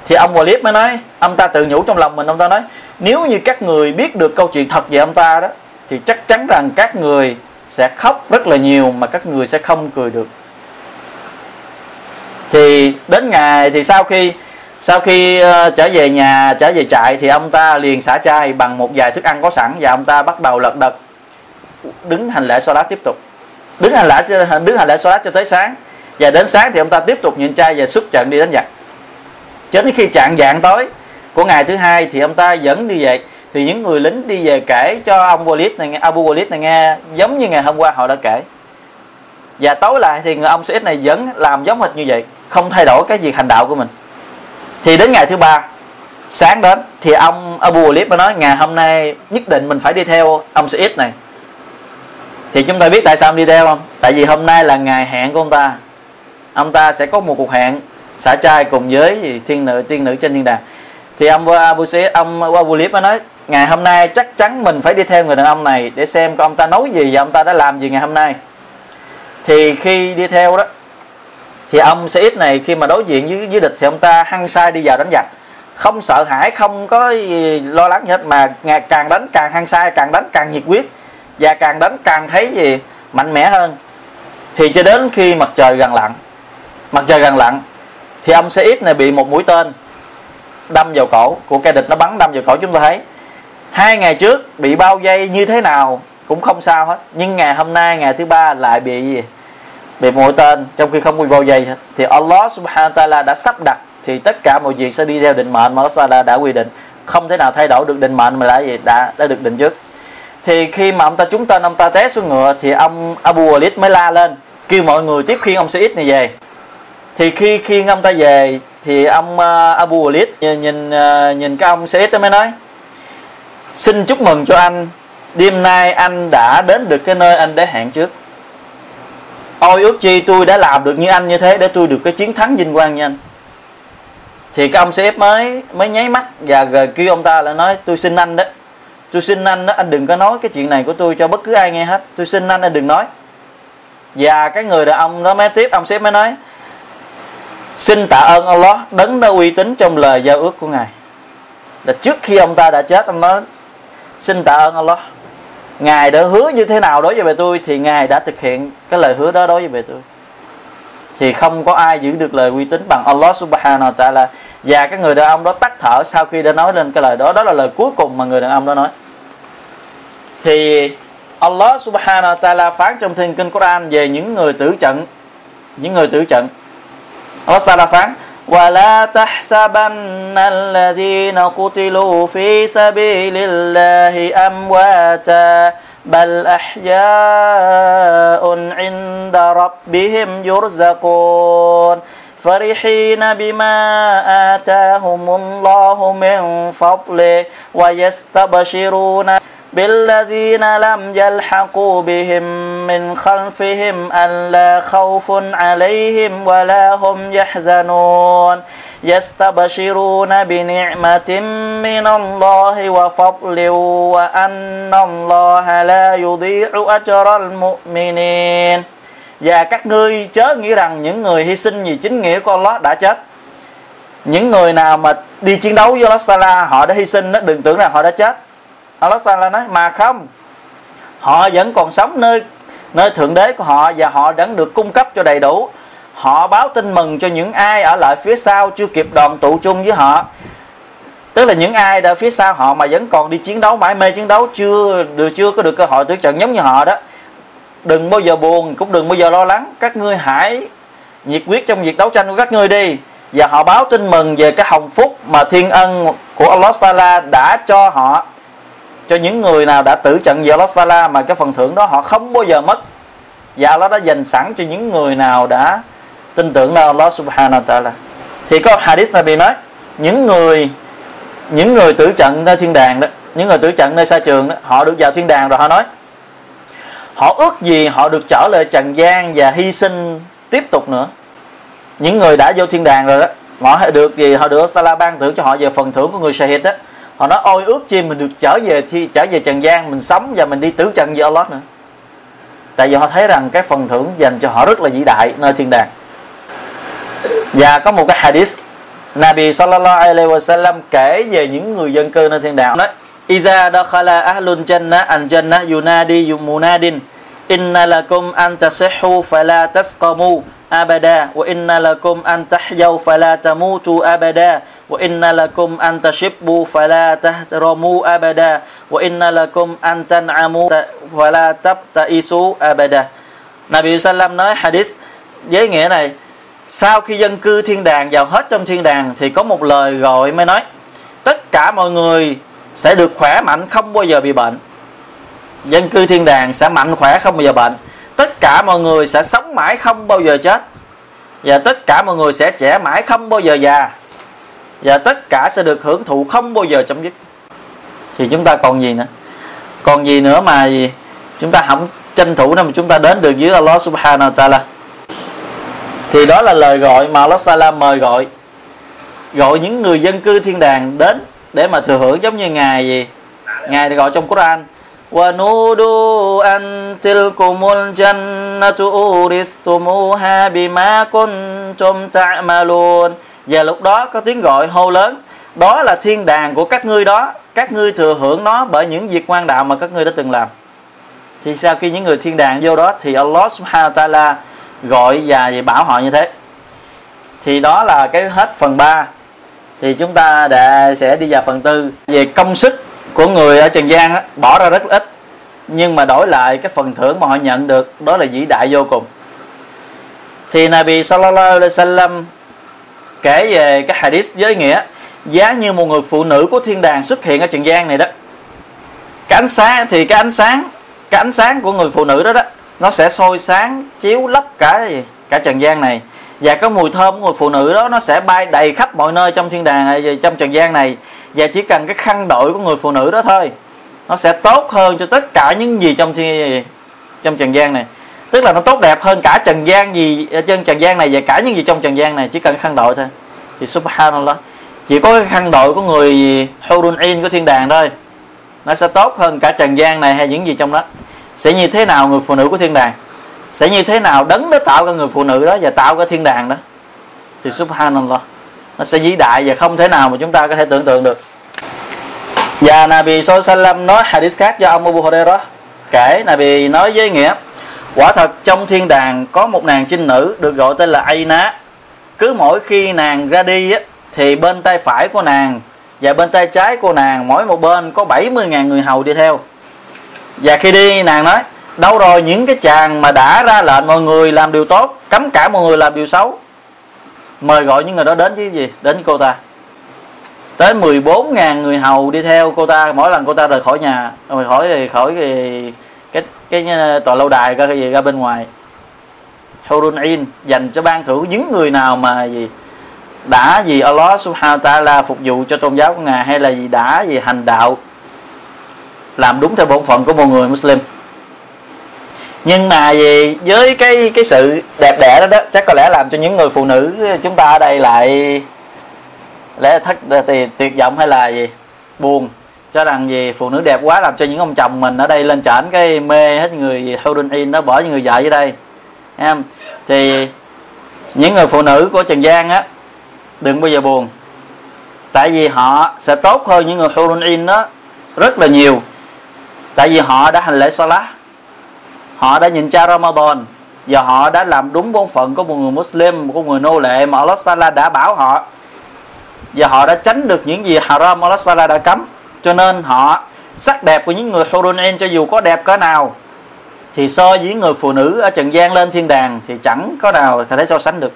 [SPEAKER 2] Thì ông Walid mới nói ông ta tự nhủ trong lòng mình ông ta nói nếu như các người biết được câu chuyện thật về ông ta đó thì chắc chắn rằng các người sẽ khóc rất là nhiều mà các người sẽ không cười được thì đến ngày thì sau khi sau khi uh, trở về nhà trở về trại thì ông ta liền xả chai bằng một vài thức ăn có sẵn và ông ta bắt đầu lật đật đứng hành lễ sau tiếp tục. Đứng hành lễ đứng hành lễ soát cho tới sáng. Và đến sáng thì ông ta tiếp tục nhận chai và xuất trận đi đánh giặc. Cho đến khi chạng dạng tối của ngày thứ hai thì ông ta vẫn đi về. Thì những người lính đi về kể cho ông Walid này nghe Abu Walid này nghe giống như ngày hôm qua họ đã kể. Và tối lại thì người ông Sa'id này vẫn làm giống hệt như vậy không thay đổi cái việc hành đạo của mình. Thì đến ngày thứ ba, sáng đến, thì ông Abu Walid mới nói, ngày hôm nay nhất định mình phải đi theo ông Sa'id này. Thì chúng ta biết tại sao ông đi theo không? Tại vì hôm nay là ngày hẹn của ông ta. Ông ta sẽ có một cuộc hẹn xả trai cùng với thiên nữ, tiên nữ trên thiên đàng. Thì ông Abu Sa'id, ông Abu Lip mới nói, ngày hôm nay chắc chắn mình phải đi theo người đàn ông này để xem coi ông ta nói gì và ông ta đã làm gì ngày hôm nay. Thì khi đi theo đó thì ông Said này khi mà đối diện với, với địch thì ông ta hăng sai đi vào đánh giặc. Không sợ hãi không có gì lo lắng gì hết mà càng đánh càng hăng sai càng đánh càng nhiệt huyết. Và càng đánh càng thấy gì? Mạnh mẽ hơn. Thì cho đến khi mặt trời gần lặn mặt trời gần lặn thì ông Said này bị một mũi tên đâm vào cổ của kẻ địch. Nó bắn đâm vào cổ chúng ta thấy. Hai ngày trước bị bao dây như thế nào cũng không sao hết. Nhưng ngày hôm nay ngày thứ ba lại bị gì? Bị mũi tên trong khi không bị bao vây thì Allah subhanahu wa ta'ala đã sắp đặt thì tất cả mọi việc sẽ đi theo định mệnh mà Allah đã quy định. Không thể nào thay đổi được định mệnh mà đã gì đã đã được định trước. Thì khi mà ông ta trúng tên ông ta té xuống ngựa thì ông Abu Walid mới la lên kêu mọi người tiếp khiên ông Sa'id này về. Thì khi khi ông ta về thì ông uh, Abu Walid nhìn nhìn, uh, nhìn cái ông Sa'id mới nói xin chúc mừng cho anh đêm nay anh đã đến được cái nơi anh đã hẹn trước ôi ước chi tôi đã làm được như anh như thế để tôi được cái chiến thắng vinh quang như anh. Thì cái ông sếp mới mới nháy mắt và rồi kêu ông ta lại nói, tôi xin anh đó, tôi xin anh đó, anh đừng có nói cái chuyện này của tôi cho bất cứ ai nghe hết. Tôi xin anh anh đừng nói. Và cái người đàn ông đó mới tiếp, ông sếp mới nói, xin tạ ơn Allah, đấng đã uy tín trong lời giao ước của ngài. Là trước khi ông ta đã chết, ông nói, xin tạ ơn Allah ngài đã hứa như thế nào đối với về tôi thì ngài đã thực hiện cái lời hứa đó đối với về tôi. Thì không có ai giữ được lời uy tín bằng Allah subhanahu wa ta'ala. Và cái người đàn ông đó tắt thở sau khi đã nói lên cái lời đó. Đó là lời cuối cùng mà người đàn ông đó nói. Thì Allah subhanahu wa ta'ala phán trong thiên kinh Quran về những người tử trận. Những người tử trận. Allah ta'ala phán ولا تحسبن الذين قتلوا في سبيل الله أمواتا بل أحياء عند ربهم يرزقون. فرحين بما آتاهم الله من فضله ويستبشرون بالذين لم يلحقوا بهم من خلفهم ألا خوف عليهم ولا هم يحزنون يستبشرون بنعمة من الله وفضل وأن الله لا يضيع أجر المؤمنين và các ngươi chớ nghĩ rằng những người hy sinh vì chính nghĩa của Allah đã chết những người nào mà đi chiến đấu với Allah họ đã hy sinh đó đừng tưởng rằng họ đã chết Allah Ta'ala nói, mà không, họ vẫn còn sống nơi nơi thượng đế của họ và họ vẫn được cung cấp cho đầy đủ. Họ báo tin mừng cho những ai ở lại phía sau chưa kịp đoàn tụ chung với họ. Tức là những ai đã phía sau họ mà vẫn còn đi chiến đấu, mãi mê chiến đấu, chưa được, chưa có được cơ hội tử trận giống như họ đó. Đừng bao giờ buồn, cũng đừng bao giờ lo lắng. Các ngươi hãy nhiệt quyết trong việc đấu tranh của các ngươi đi. Và họ báo tin mừng về cái hồng phúc mà thiên ân của Allah Taala đã cho họ cho những người nào đã tử trận vào Allah mà cái phần thưởng đó họ không bao giờ mất. Và Allah đã dành sẵn cho những người nào đã tin tưởng vào Allah Subhanahu wa Taala. Thì có hadith Nabi nói, những người những người tử trận nơi thiên đàng đó, những người tử trận nơi xa trường đó, họ được vào thiên đàng rồi họ nói, họ ước gì họ được trở lại trần gian và hy sinh tiếp tục nữa. Những người đã vô thiên đàng rồi đó, họ được gì? Họ được Salah ban thưởng cho họ về phần thưởng của người shahid đó họ nói, ôi, ước chi mình được trở về thi, trở về trần gian, mình sống và mình đi tử trần với Allah nữa. Tại vì họ thấy rằng cái phần thưởng dành cho họ rất là vĩ đại nơi thiên đàng. Và có một cái hadith, Nabi sallallahu alaihi wasallam kể về những người dân cư nơi thiên đàng. Nói Iza dakhala ahlun jannah an jannah yunadi munadin inna lakum an tasihhu fala tasqamu abada. Wa inna lakum an tahyaw fala tamutu abada. Wa inna lakum an tashibbu fala tahramu abada. Wa inna lakum an tan'amu fala tabtaisu abada. Nabi Sallam nói hadith với nghĩa này, sau khi dân cư thiên đàng vào hết trong thiên đàng thì có một lời gọi mới nói, tất cả mọi người sẽ được khỏe mạnh không bao giờ bị bệnh dân cư thiên đàng sẽ mạnh khỏe không bao giờ bệnh. Tất cả mọi người sẽ sống mãi không bao giờ chết. Và tất cả mọi người sẽ trẻ mãi không bao giờ già. Và tất cả sẽ được hưởng thụ không bao giờ chấm dứt. Thì chúng ta còn gì nữa? Còn gì nữa mà gì? Chúng ta không tranh thủ nào mà chúng ta đến được dưới Allah subhanahu wa ta'ala. Thì đó là lời gọi mà Allah Taala mời gọi. Gọi những người dân cư thiên đàng đến để mà thừa hưởng giống như ngài gì? Ngài được gọi trong Quran. ونودوا أن تلكم الجنة أورثتموها بما كنتم تعملون và lúc đó có tiếng gọi hô lớn đó là thiên đàng của các ngươi đó các ngươi thừa hưởng nó bởi những việc ngoan đạo mà các ngươi đã từng làm thì sau khi những người thiên đàng vô đó thì Allah subhanahu wa ta'ala gọi và bảo họ như thế thì đó là cái hết phần 3 thì chúng ta đã sẽ đi vào phần tư về công sức của người ở trần gian á, bỏ ra rất ít. Nhưng mà đổi lại cái phần thưởng mà họ nhận được đó là vĩ đại vô cùng. Thì Nabi sallallahu alaihi wasallam kể về cái hadith giới nghĩa giá như một người phụ nữ của thiên đàng xuất hiện ở trần gian này đó. Cái ánh sáng thì cái ánh sáng cái ánh sáng của người phụ nữ đó đó nó sẽ sôi sáng chiếu lấp cả gì cả trần gian này. Và cái mùi thơm của người phụ nữ đó nó sẽ bay đầy khắp mọi nơi trong thiên đàng này trong trần gian này và chỉ cần cái khăn đội của người phụ nữ đó thôi, nó sẽ tốt hơn cho tất cả những gì trong thiên, trong trần gian này. Tức là nó tốt đẹp hơn cả trần gian gì, trên trần gian này và cả những gì trong trần gian này, chỉ cần khăn đội thôi. Thì subhanallah, chỉ có cái khăn đội của người hurun in của thiên đàng thôi, nó sẽ tốt hơn cả trần gian này hay những gì trong đó. Sẽ như thế nào người phụ nữ của thiên đàng? Sẽ như thế nào đấng đã tạo ra người phụ nữ đó và tạo ra thiên đàng đó? Thì subhanallah nó sẽ vĩ đại và không thể nào mà chúng ta có thể tưởng tượng được. Và Nabi Sallam nói hadith khác cho ông Abu Hurairah kể. Nabi nói với nghĩa quả thật trong thiên đàng có một nàng trinh nữ được gọi tên là Aina cứ mỗi khi nàng ra đi á, thì bên tay phải của nàng và bên tay trái của nàng mỗi một bên có 70.000 người hầu đi theo. Và khi đi nàng nói đâu rồi những cái chàng mà đã ra lệnh mọi người làm điều tốt cấm cả mọi người làm điều xấu? Mời gọi những người đó đến với gì? Đến với cô ta. Tới 14.000 người hầu đi theo cô ta mỗi lần cô ta rời khỏi nhà rời khỏi rời khỏi cái cái, cái tòa lâu đài ra cái gì ra bên ngoài. Hurun in dành cho ban thưởng những người nào mà gì đã gì Allah subhanahu wa ta'ala phục vụ cho tôn giáo của ngài hay là gì đã gì hành đạo làm đúng theo bổn phận của một người Muslim nhưng mà gì với cái cái sự đẹp đẽ đó đó, chắc có lẽ làm cho những người phụ nữ ờ, chúng ta ở đây lại lẽ thất ờ, thì tuyệt vọng hay là gì? Buồn. Cho rằng gì phụ nữ đẹp quá làm cho những ông chồng mình ở đây lên trển cái mê hết người holden in nó bỏ những người vợ dưới đây. Em thì những người phụ nữ của Trần gian á, đừng bao giờ buồn. Tại vì họ sẽ tốt hơn những người Holden in đó rất là nhiều. Tại vì họ đã hành lễ Salah họ đã nhìn cha Ramadan và họ đã làm đúng bổn phận của một người Muslim một người nô lệ mà Allah Sala đã bảo họ. Và họ đã tránh được những gì haram Allah Sala đã cấm. Cho nên họ sắc đẹp của những người Hurunin cho dù có đẹp cỡ nào, thì so với người phụ nữ ở trần gian lên thiên đàng thì chẳng có nào có thể so sánh được.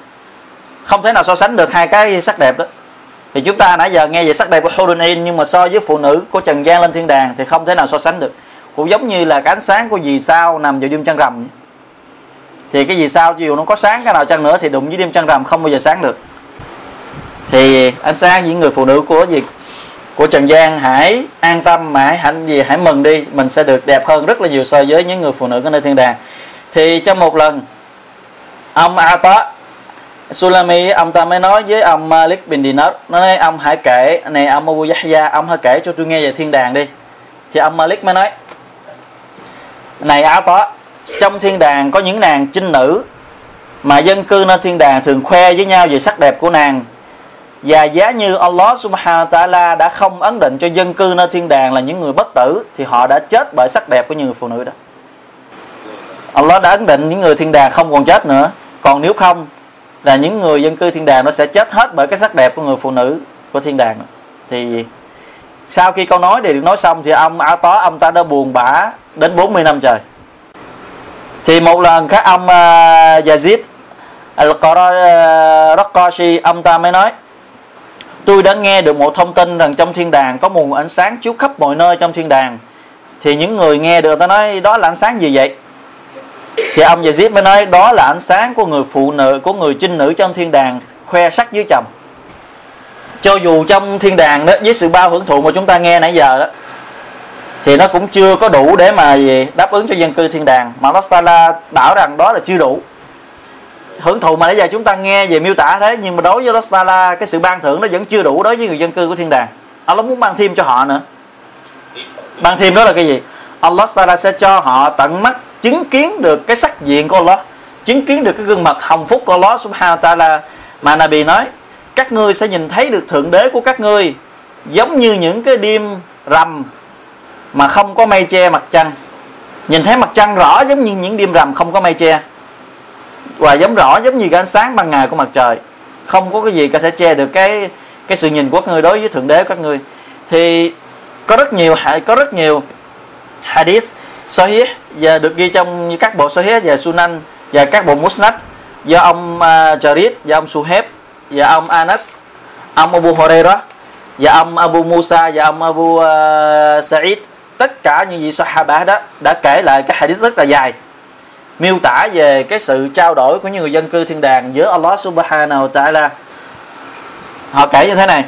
[SPEAKER 2] Không thể nào so sánh được hai cái sắc đẹp đó. Thì chúng ta nãy giờ nghe về sắc đẹp của Hurunin nhưng mà so với phụ nữ của trần gian lên thiên đàng thì không thể nào so sánh được cũng giống như là cái ánh sáng của vì sao nằm vào đêm trăng rằm. Thì cái vì sao dù nó có sáng cái nào chăng nữa thì đụng với đêm trăng rằm không bao giờ sáng được. Thì ánh sáng những người phụ nữ của gì? Của trần gian hãy an tâm mà hãy hạnh gì hãy mừng đi, mình sẽ được đẹp hơn rất là nhiều so với những người phụ nữ ở nơi thiên đàng. Thì trong một lần, ông a Ata Sulami, ông ta mới nói với ông Malik bin Dinar, nói ông hãy kể, này ông Abu Yahya, ông hãy kể cho tôi nghe về thiên đàng đi. Thì ông Malik mới nói này áo Ata trong thiên đàng có những nàng trinh nữ, mà dân cư nơi thiên đàng thường khoe với nhau về sắc đẹp của nàng. Và giá như Allah subhanahu wa ta'ala đã không ấn định cho dân cư nơi thiên đàng là những người bất tử, thì họ đã chết bởi sắc đẹp của những người phụ nữ đó. Allah đã ấn định những người thiên đàng không còn chết nữa. Còn nếu không, là những người dân cư thiên đàng nó sẽ chết hết bởi cái sắc đẹp của người phụ nữ của thiên đàng. Thì sau khi câu nói này được nói xong thì ông áo tó ông ta đã buồn bã đến 40 năm trời. Thì một lần các ông uh, Yazid Al-Qarashi ông ta mới nói tôi đã nghe được một thông tin rằng trong thiên đàng có một ánh sáng chiếu khắp mọi nơi trong thiên đàng. Thì những người nghe được ta nói đó là ánh sáng gì vậy? Thì ông Yazid mới nói đó là ánh sáng của người phụ nữ của người trinh nữ trong thiên đàng khoe sắc dưới chồng cho dù trong thiên đàng đó, với sự bao hưởng thụ mà chúng ta nghe nãy giờ đó, thì nó cũng chưa có đủ để mà gì, đáp ứng cho dân cư thiên đàng. Mà Allah bảo rằng đó là chưa đủ. Hưởng thụ mà nãy giờ chúng ta nghe về miêu tả thế, nhưng mà đối với Allah cái sự ban thưởng nó vẫn chưa đủ đối với người dân cư của thiên đàng. Allah muốn ban thêm cho họ nữa. Ban thêm đó là cái gì? Allah Taala sẽ cho họ tận mắt chứng kiến được cái sắc diện của Allah, chứng kiến được cái gương mặt hồng phúc của Allah Subhanahu Taala. Mà Nabi nói các ngươi sẽ nhìn thấy được thượng đế của các ngươi giống như những cái đêm rằm mà không có mây che mặt trăng. Nhìn thấy mặt trăng rõ giống như những đêm rằm không có mây che và giống rõ giống như cái ánh sáng ban ngày của mặt trời. Không có cái gì có thể che được cái cái sự nhìn của các ngươi đối với thượng đế của các ngươi. Thì có rất nhiều có rất nhiều hadith sahih và được ghi trong các bộ sahih và sunan và các bộ musnad do ông uh, Jarid và ông Suhaib và ông Anas ông Abu Hurairah và ông Abu Musa và ông Abu uh, Sa'id tất cả những vị Sahaba đó đã kể lại cái hadith rất là dài miêu tả về cái sự trao đổi của những người dân cư thiên đàng giữa Allah Subhanahu wa Ta'ala. Họ kể như thế này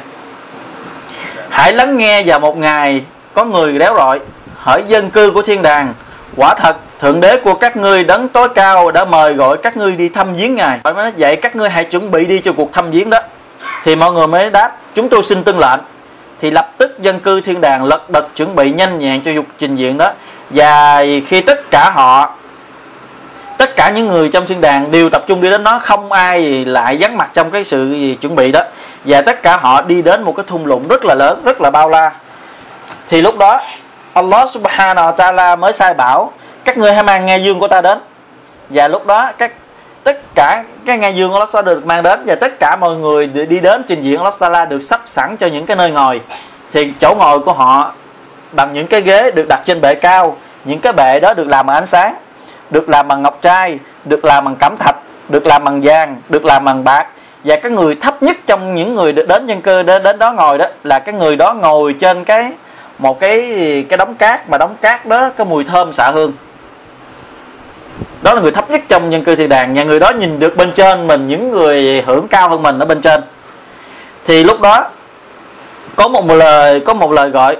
[SPEAKER 2] hãy lắng nghe vào một ngày có người đéo rọi hỡi dân cư của thiên đàng quả thật thượng đế của các ngươi đấng tối cao đã mời gọi các ngươi đi thăm viếng ngài. Phải nói, vậy các ngươi hãy chuẩn bị đi cho cuộc thăm viếng đó. Thì mọi người mới đáp, chúng tôi xin tuân lệnh. Thì lập tức dân cư thiên đàng lật đật chuẩn bị nhanh nhẹn cho cuộc trình diện đó. Và khi tất cả họ, tất cả những người trong thiên đàng đều tập trung đi đến nó không ai lại vắng mặt trong cái sự gì chuẩn bị đó. Và tất cả họ đi đến một cái thung lũng rất là lớn, rất là bao la. Thì lúc đó, Allah subhanahu wa ta'ala mới sai bảo các ngươi hãy mang nghe dương của ta đến. Và lúc đó các tất cả cái nghe dương Allah được mang đến và tất cả mọi người đi đến trình diện Allah được sắp sẵn cho những cái nơi ngồi. Thì chỗ ngồi của họ bằng những cái ghế được đặt trên bệ cao những cái bệ đó được làm bằng ánh sáng được làm bằng ngọc trai được làm bằng cẩm thạch được làm bằng vàng được làm bằng bạc. Và cái người thấp nhất trong những người được đến nhân cơ đến, đến đó ngồi đó là cái người đó ngồi trên cái một cái cái đống cát mà đống cát đó có mùi thơm xạ hương đó là người thấp nhất trong nhân cư thiên đàng. Nhà người đó nhìn được bên trên mình, những người hưởng cao hơn mình ở bên trên. Thì lúc đó, có một lời, có một lời gọi,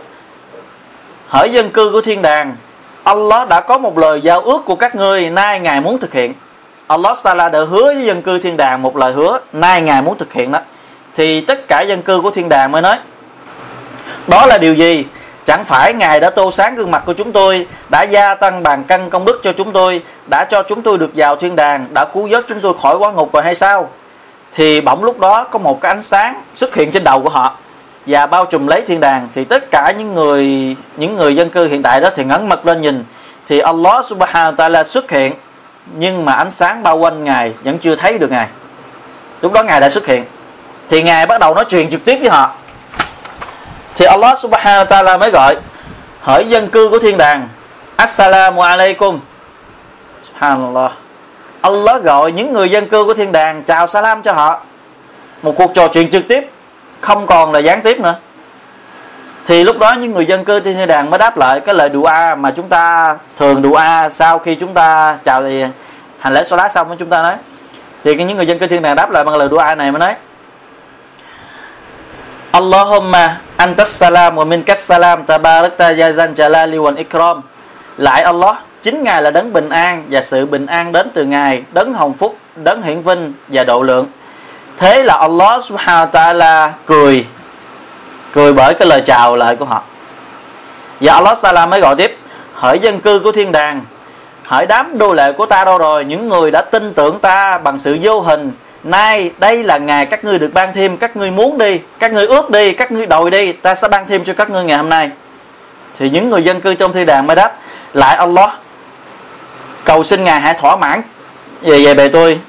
[SPEAKER 2] hỡi dân cư của thiên đàng, Allah đã có một lời giao ước của các ngươi nay ngài muốn thực hiện. Allah Taala đã hứa với dân cư thiên đàng một lời hứa nay ngài muốn thực hiện đó. Thì tất cả dân cư của thiên đàng mới nói, đó là điều gì? Chẳng phải ngài đã tô sáng gương mặt của chúng tôi, đã gia tăng bàn cân công đức cho chúng tôi, đã cho chúng tôi được vào thiên đàng, đã cứu vớt chúng tôi khỏi quá ngục rồi hay sao? Thì bỗng lúc đó có một cái ánh sáng xuất hiện trên đầu của họ và bao trùm lấy thiên đàng. Thì tất cả những người những người dân cư hiện tại đó thì ngấn mặt lên nhìn. Thì Allah subhanahu wa ta'ala xuất hiện, nhưng mà ánh sáng bao quanh ngài vẫn chưa thấy được ngài. Lúc đó ngài đã xuất hiện. Thì ngài bắt đầu nói chuyện trực tiếp với họ thì Allah subhanahu wa ta'ala mới gọi, hỏi dân cư của thiên đàng, assalamu alaikum. Subhanallah. Allah gọi những người dân cư của thiên đàng, chào salam cho họ. Một cuộc trò chuyện trực tiếp, không còn là gián tiếp nữa. Thì lúc đó những người dân cư trên thiên đàng mới đáp lại cái lời dua mà chúng ta thường dua sau khi chúng ta chào thì hành lễ lá xong, chúng ta nói. Thì những người dân cư thiên đàng đáp lại bằng lời dua này mới nói Allahumma antas salam wa minkas salam tabarakta ya zan jalali wal ikram. Lại Allah, chính ngài là đấng bình an và sự bình an đến từ ngài, đấng hồng phúc, đấng hiển vinh và độ lượng. Thế là Allah subhanahu wa ta'ala cười cười bởi cái lời chào lại của họ. Và Allah Salam mới gọi tiếp, hỡi dân cư của thiên đàng, hỡi đám đô lệ của ta đâu rồi? Những người đã tin tưởng ta bằng sự vô hình nay, đây là ngày các ngươi được ban thêm, các ngươi muốn đi, các ngươi ước đi, các ngươi đòi đi, ta sẽ ban thêm cho các ngươi ngày hôm nay. Thì những người dân cư trong thiên đàng mới đáp, lại Allah, cầu xin ngài hãy thỏa mãn. Về về bề tôi,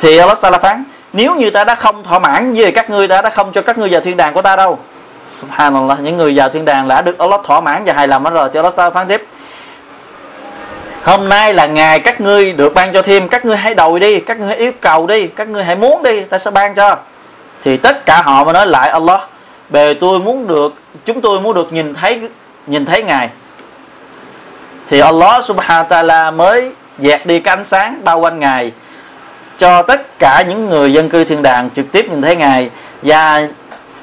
[SPEAKER 2] thì Allah Sa phán, nếu như ta đã không thỏa mãn với các ngươi, ta đã không cho các ngươi vào thiên đàng của ta đâu. Subhanallah, những người vào thiên đàng đã được Allah thỏa mãn và hài lòng hết rồi. Thì Allah Sa phán tiếp hôm nay là ngày các ngươi được ban cho thêm. Các ngươi hãy đòi đi. Các ngươi hãy yêu cầu đi. Các ngươi hãy muốn đi. Ta sẽ ban cho. Thì tất cả họ mà nói lại Allah, bề tôi muốn được, chúng tôi muốn được nhìn thấy nhìn thấy ngài. Thì Allah subhanahu wa ta'ala mới dẹt đi cái ánh sáng bao quanh ngài, cho tất cả những người dân cư thiên đàng trực tiếp nhìn thấy ngài. Và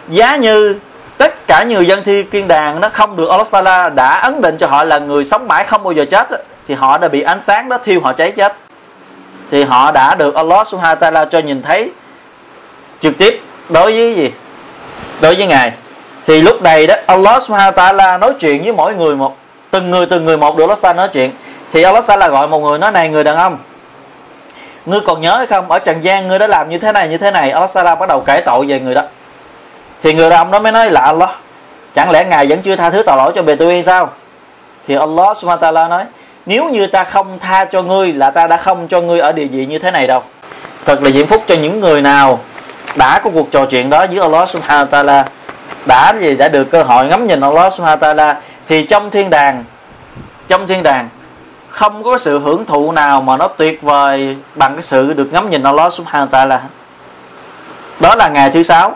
[SPEAKER 2] giá như tất cả người dân thi thiên đàng nó không được, Allah Ta'ala đã ấn định cho họ là người sống mãi không bao giờ chết thì họ đã bị ánh sáng đó thiêu họ cháy chết. Thì họ đã được Allah Subhanahu wa Ta'ala cho nhìn thấy trực tiếp đối với gì? Đối với ngài. Thì lúc này đó, Allah Subhanahu wa Ta'ala nói chuyện với mỗi người một, từng người từng người một được Allah Ta'ala nói chuyện. Thì Allah Ta'ala gọi một người, nói, này người đàn ông, ngươi còn nhớ hay không? Ở trần gian ngươi đã làm như thế này, như thế này. Allah Ta'ala bắt đầu kể tội về người đó. Thì người đàn ông đó mới nói là, Allah, chẳng lẽ ngài vẫn chưa tha thứ tội lỗi cho bề tôi sao? Thì Allah Subhanahu wa Ta'ala nói nếu như ta không tha cho ngươi là ta đã không cho ngươi ở địa vị như thế này đâu. Thật là diễm phúc cho những người nào đã có cuộc trò chuyện đó với Allah Subhanahu wa Ta'ala, đã gì đã được cơ hội ngắm nhìn Allah Subhanahu wa Ta'ala, thì trong thiên đàng, trong thiên đàng không có sự hưởng thụ nào mà nó tuyệt vời bằng cái sự được ngắm nhìn Allah Subhanahu wa Ta'ala. Đó là ngày thứ sáu.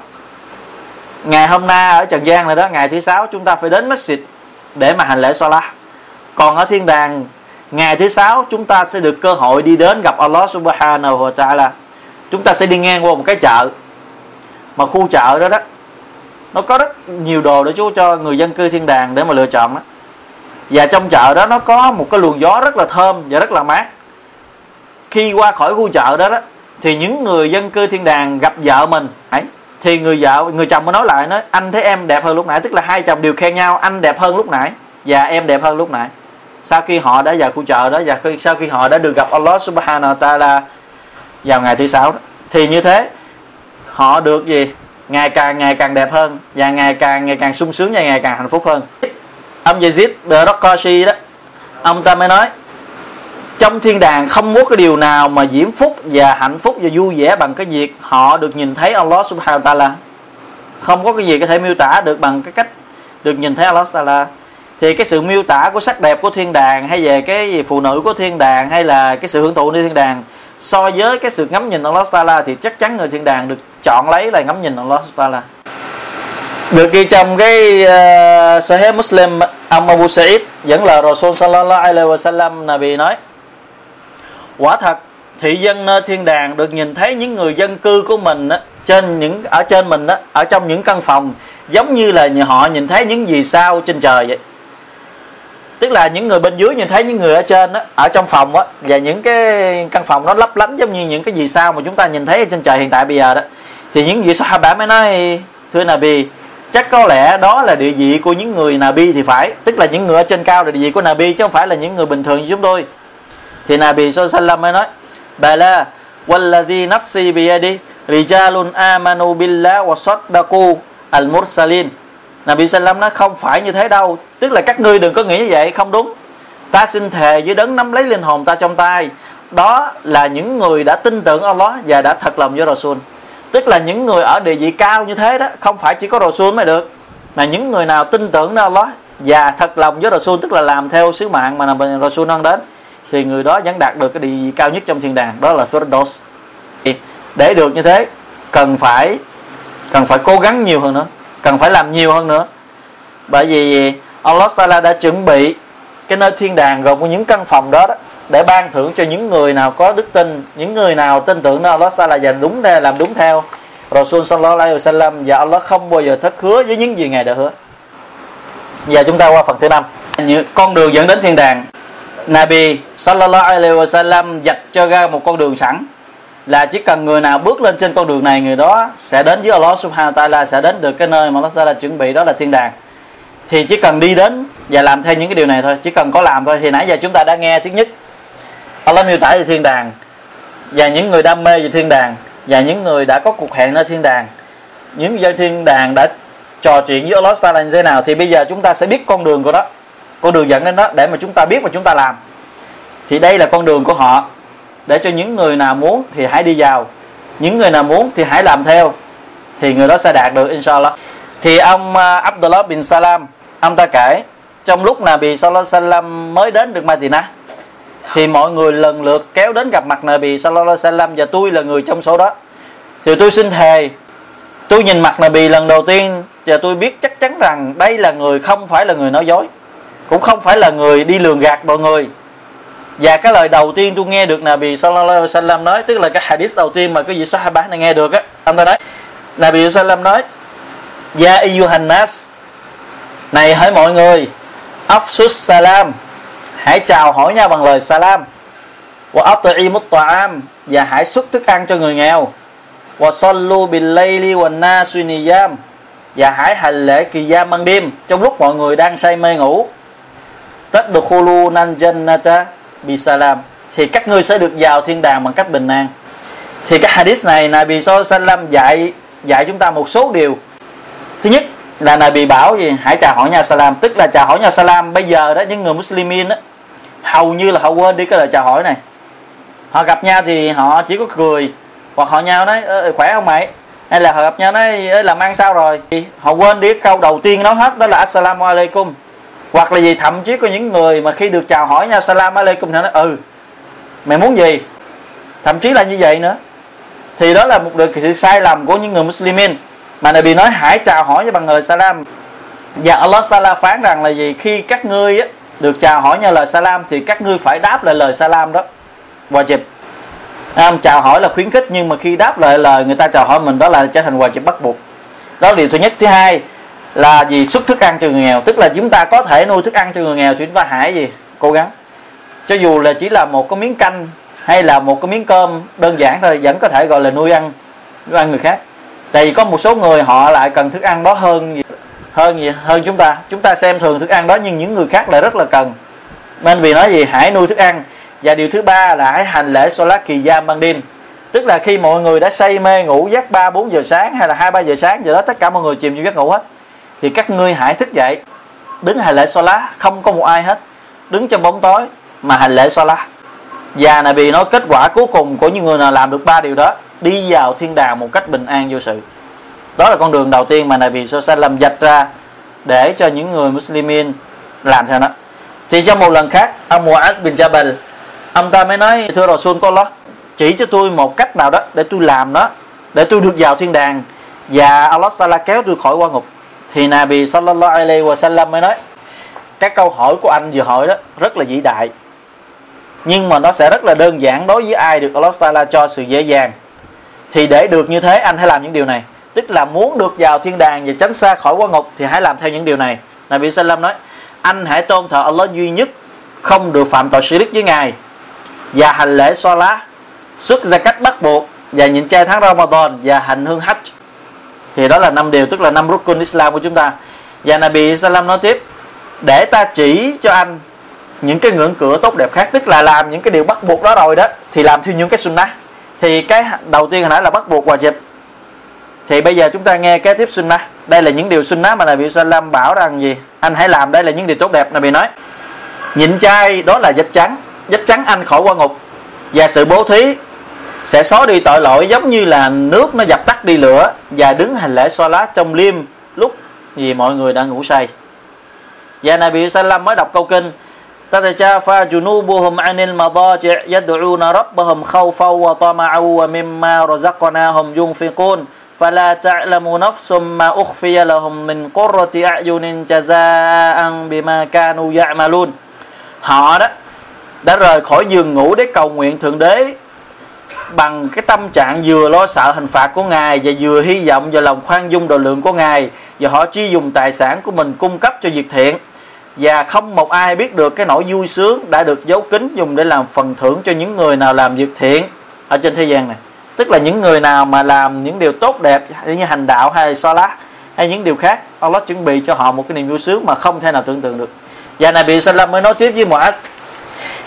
[SPEAKER 2] Ngày hôm nay ở trần gian này đó, ngày thứ sáu, chúng ta phải đến masjid để mà hành lễ salat. Còn ở thiên đàng ngày thứ sáu, chúng ta sẽ được cơ hội đi đến gặp Allah Subhanahu wa Ta'ala. Chúng ta sẽ đi ngang qua một cái chợ. Mà khu chợ đó đó, nó có rất nhiều đồ để chú cho người dân cư thiên đàng để mà lựa chọn đó và trong chợ đó nó có một cái luồng gió rất là thơm và rất là mát. Khi qua khỏi khu chợ đó đó, thì những người dân cư thiên đàng gặp vợ mình, ấy, thì người vợ, người chồng mới nói lại, nói, anh thấy em đẹp hơn lúc nãy. Tức là hai chồng đều khen nhau, anh đẹp hơn lúc nãy. Và em đẹp hơn lúc nãy sau khi họ đã vào khu chợ đó, và khi, sau khi họ đã được gặp Allah Subhanahu wa Taala vào ngày thứ sáu đó, thì như thế, họ được gì? Ngày càng ngày càng đẹp hơn, và ngày càng ngày càng sung sướng, và ngày càng hạnh phúc hơn. Ông Yazid Berakashi đó, ông ta mới nói, trong thiên đàng không có cái điều nào mà diễm phúc và hạnh phúc và vui vẻ bằng cái việc họ được nhìn thấy Allah Subhanahu wa Taala. Không có cái gì có thể miêu tả được bằng cái cách được nhìn thấy Allah Taala thì cái sự miêu tả của sắc đẹp của thiên đàng hay về cái phụ nữ của thiên đàng hay là cái sự hưởng thụ nơi thiên đàng so với cái sự ngắm nhìn Allah Taala thì chắc chắn người thiên đàng được chọn lấy là ngắm nhìn Allah Taala được ghi trong cái uh, Sahih Muslim ông Abu Sa'id dẫn lời Rasul sallallahu alaihi wasallam Nabi nói quả thật thị dân nơi thiên đàng được nhìn thấy những người dân cư của mình á, trên những ở trên mình á, ở trong những căn phòng giống như là họ nhìn thấy những gì sao trên trời vậy tức là những người bên dưới nhìn thấy những người ở trên đó ở trong phòng đó, và những cái căn phòng nó lấp lánh giống như những cái gì sao mà chúng ta nhìn thấy trên trời hiện tại bây giờ đó. Thì những vị Sahaba mới nói thưa Nabi chắc có lẽ đó là địa vị của những người Nabi thì phải. Tức là những người ở trên cao là địa vị của Nabi chứ không phải là những người bình thường như chúng tôi. Thì Nabi Sallallahu mới nói bà la Walladhi nafsi biyadi Rijalun amanu billah wa saddaqu al-mursalin. Nabi Sallam nói, không phải như thế đâu, Tức là các ngươi đừng có nghĩ như vậy, Không đúng. Ta xin thề với đấng nắm lấy linh hồn ta trong tay, Đó là những người đã tin tưởng Allah Và đã thật lòng với Rasul. Tức là những người ở địa vị cao như thế đó, Không phải chỉ có Rasul mới được, Mà những người nào tin tưởng nơi Allah Và thật lòng với Rasul, Tức là làm theo sứ mạng mà Rasul nâng đến, thì người đó vẫn đạt được cái địa vị cao nhất trong thiên đàng, đó là Firdaus. Để được như thế, cần phải cần phải cố gắng nhiều hơn nữa cần phải làm nhiều hơn nữa. Bởi vì Allah Taala đã chuẩn bị cái nơi thiên đàng gồm có những căn phòng đó, đó để ban thưởng cho những người nào có đức tin những người nào tin tưởng nơi Allah Taala và đúng theo làm đúng theo Rasul sallallahu alaihi wasallam. Và Allah không bao giờ thất hứa với những gì ngài đã hứa. Giờ chúng ta qua phần thứ năm. Con đường dẫn đến thiên đàng. Nabi sallallahu alaihi wasallam dạch cho ra một con đường sẵn là chỉ cần người nào bước lên trên con đường này, người đó sẽ đến với Allah subhanahu wa ta'ala, sẽ đến được cái nơi mà Allah ta'ala chuẩn bị, đó là thiên đàng. Thì chỉ cần đi đến và làm theo những cái điều này thôi, chỉ cần có làm thôi. Thì nãy giờ chúng ta đã nghe thứ nhất, Allah miêu tả về thiên đàng, và những người đam mê về thiên đàng, và những người đã có cuộc hẹn nơi thiên đàng. Những dân thiên đàng đã trò chuyện với Allah ta'ala như thế nào, thì bây giờ chúng ta sẽ biết con đường của đó, con đường dẫn đến đó, để mà chúng ta biết mà chúng ta làm. Thì đây là con đường của họ để cho những người nào muốn thì hãy đi vào. Những người nào muốn thì hãy làm theo. Thì người đó sẽ đạt được, inshallah. Thì ông à, Abdullah bin Salam, ông ta kể, trong lúc Nabi Sallallahu Alaihi Wasallam mới đến được Madinah, thì mọi người lần lượt kéo đến gặp mặt Nabi sallallahu alaihi wasallam và tôi là người trong số đó. Thì tôi xin thề, tôi nhìn mặt Nabi lần đầu tiên và tôi biết chắc chắn rằng đây là người không phải là người nói dối, cũng không phải là người đi lường gạt mọi người và cái lời đầu tiên tôi nghe được Nabi sallallahu alaihi wasallam nói, tức là cái hadith đầu tiên mà cái vị Sahaba này nghe được á, ông ta nói, Nabi Sallam nói, Ya ayyuhan nas, này hỡi mọi người, afsus salam, hãy chào hỏi nhau bằng lời salam, wa at'imut ta'am, và hãy xuất thức ăn cho người nghèo, wa sallu bil layli wan nasu niyam, và hãy hành lễ kỳ gia ban đêm trong lúc mọi người đang say mê ngủ. Tadkhuluna jannata bi salam. Thì các ngươi sẽ được vào thiên đàng bằng cách bình an. Thì cái hadith này Nabi Sallam dạy dạy chúng ta một số điều. Thứ nhất là Nabi bảo gì? Hãy chào hỏi nhau salam. Tức là chào hỏi nhau salam bây giờ đó, những người Muslimin đó, hầu như là họ quên đi cái lời chào hỏi này. Họ gặp nhau thì họ chỉ có cười. Hoặc họ nhau nói khỏe không mày? Hay là họ gặp nhau nói làm ăn sao rồi? Thì họ quên đi câu đầu tiên nói hết, đó là assalamu alaikum hoặc là gì thậm chí có những người mà khi được chào hỏi nhau salam alaikum thì nói ừ mày muốn gì? Thậm chí là như vậy nữa. Thì đó là một được sự sai lầm của những người Muslimin. Mà Nabi nói hãy chào hỏi với bằng lời salam. Và Allah salam phán rằng là gì? Khi các ngươi á, được chào hỏi nhau lời salam thì các ngươi phải đáp lại lời salam đó. Wajib. À, chào hỏi là khuyến khích nhưng mà khi đáp lại lời người ta chào hỏi mình đó là trở thành wajib bắt buộc. Đó là điều thứ nhất. Thứ hai là gì? Xuất thức ăn cho người nghèo. Tức là chúng ta có thể nuôi thức ăn cho người nghèo thì chúng ta hãy gì? Cố gắng. Cho dù là chỉ là một cái miếng canh hay là một cái miếng cơm đơn giản thôi, vẫn có thể gọi là nuôi ăn nuôi ăn người khác. Tại vì có một số người họ lại cần thức ăn đó hơn hơn gì, hơn chúng ta. Chúng ta xem thường thức ăn đó nhưng những người khác lại rất là cần. Nên vì nói gì? Hãy nuôi thức ăn. Và điều thứ ba là hãy hành lễ solat kỳ giam ban đêm. Tức là khi mọi người đã say mê ngủ, giấc ba, bốn giờ sáng hay là hai, ba giờ sáng, giờ đó tất cả mọi người chìm trong giấc ngủ hết thì các ngươi hãy thức dậy. Đứng hành lễ lá không có một ai hết. Đứng trong bóng tối mà hành lễ lá và Nabi nói kết quả cuối cùng của những người nào làm được ba điều đó, đi vào thiên đàng một cách bình an vô sự. Đó là con đường đầu tiên mà Nabi làm dạch ra để cho những người Muslimin làm theo nó. Thì trong một lần khác, ông Mu'ad bin Jabal, ông ta mới nói, thưa Rasul có Allah chỉ cho tôi một cách nào đó để tôi làm nó, để tôi được vào thiên đàng và Allah Taala kéo tôi khỏi qua ngục thì Nabi sallallahu alaihi wasallam mới nói, các câu hỏi của anh vừa hỏi đó rất là vĩ đại, nhưng mà nó sẽ rất là đơn giản đối với ai được Allah Taala cho sự dễ dàng. Thì để được như thế, anh hãy làm những điều này. Tức là muốn được vào thiên đàng và tránh xa khỏi quan ngục thì hãy làm theo những điều này. Nabi Sallam nói, anh hãy tôn thờ Allah duy nhất, không được phạm tội shirik với ngài và hành lễ so lá xuất ra cách bắt buộc và nhịn chay tháng Ramadan và hành hương hajj thì đó là năm điều, tức là năm rukun Islam của chúng ta. Và Nabi Salam nói tiếp, để ta chỉ cho anh những cái ngưỡng cửa tốt đẹp khác, tức là làm những cái điều bắt buộc đó rồi đó, thì làm theo những cái sunnah. Thì cái đầu tiên hồi nãy là bắt buộc wajib thì bây giờ chúng ta nghe kế tiếp sunnah. Đây là những điều sunnah mà Nabi Salam bảo rằng gì? Anh hãy làm đây là những điều tốt đẹp, Nabi nói. Nhịn chay, đó là dách trắng. Dách trắng anh khỏi qua ngục. Và sự bố thí sẽ xóa đi tội lỗi giống như là nước nó dập tắt đi lửa và đứng hành lễ xoa lá trong liêm lúc gì mọi người đang ngủ say và Nabi Sallam mới đọc câu kinh تتجافى جنوبهم عن المضاجع يدعون ربهم خوفا وطمعا ومما رزقناهم ينفقون فلا تعلم نفس ما أخفي لهم من قرة أعين جزاء بما كانوا يعملون họ đó đã rời khỏi giường ngủ để cầu nguyện thượng đế bằng cái tâm trạng vừa lo sợ hình phạt của ngài và vừa hy vọng vào lòng khoan dung độ lượng của ngài và họ chi dùng tài sản của mình cung cấp cho việc thiện. Và không một ai biết được cái nỗi vui sướng đã được giấu kín dùng để làm phần thưởng cho những người nào làm việc thiện. Ở trên thế gian này, tức là những người nào mà làm những điều tốt đẹp như hành đạo hay so lá hay những điều khác, Allah chuẩn bị cho họ một cái niềm vui sướng mà không thể nào tưởng tượng được. Và Nabi Sallam mới nói tiếp với Mu'ad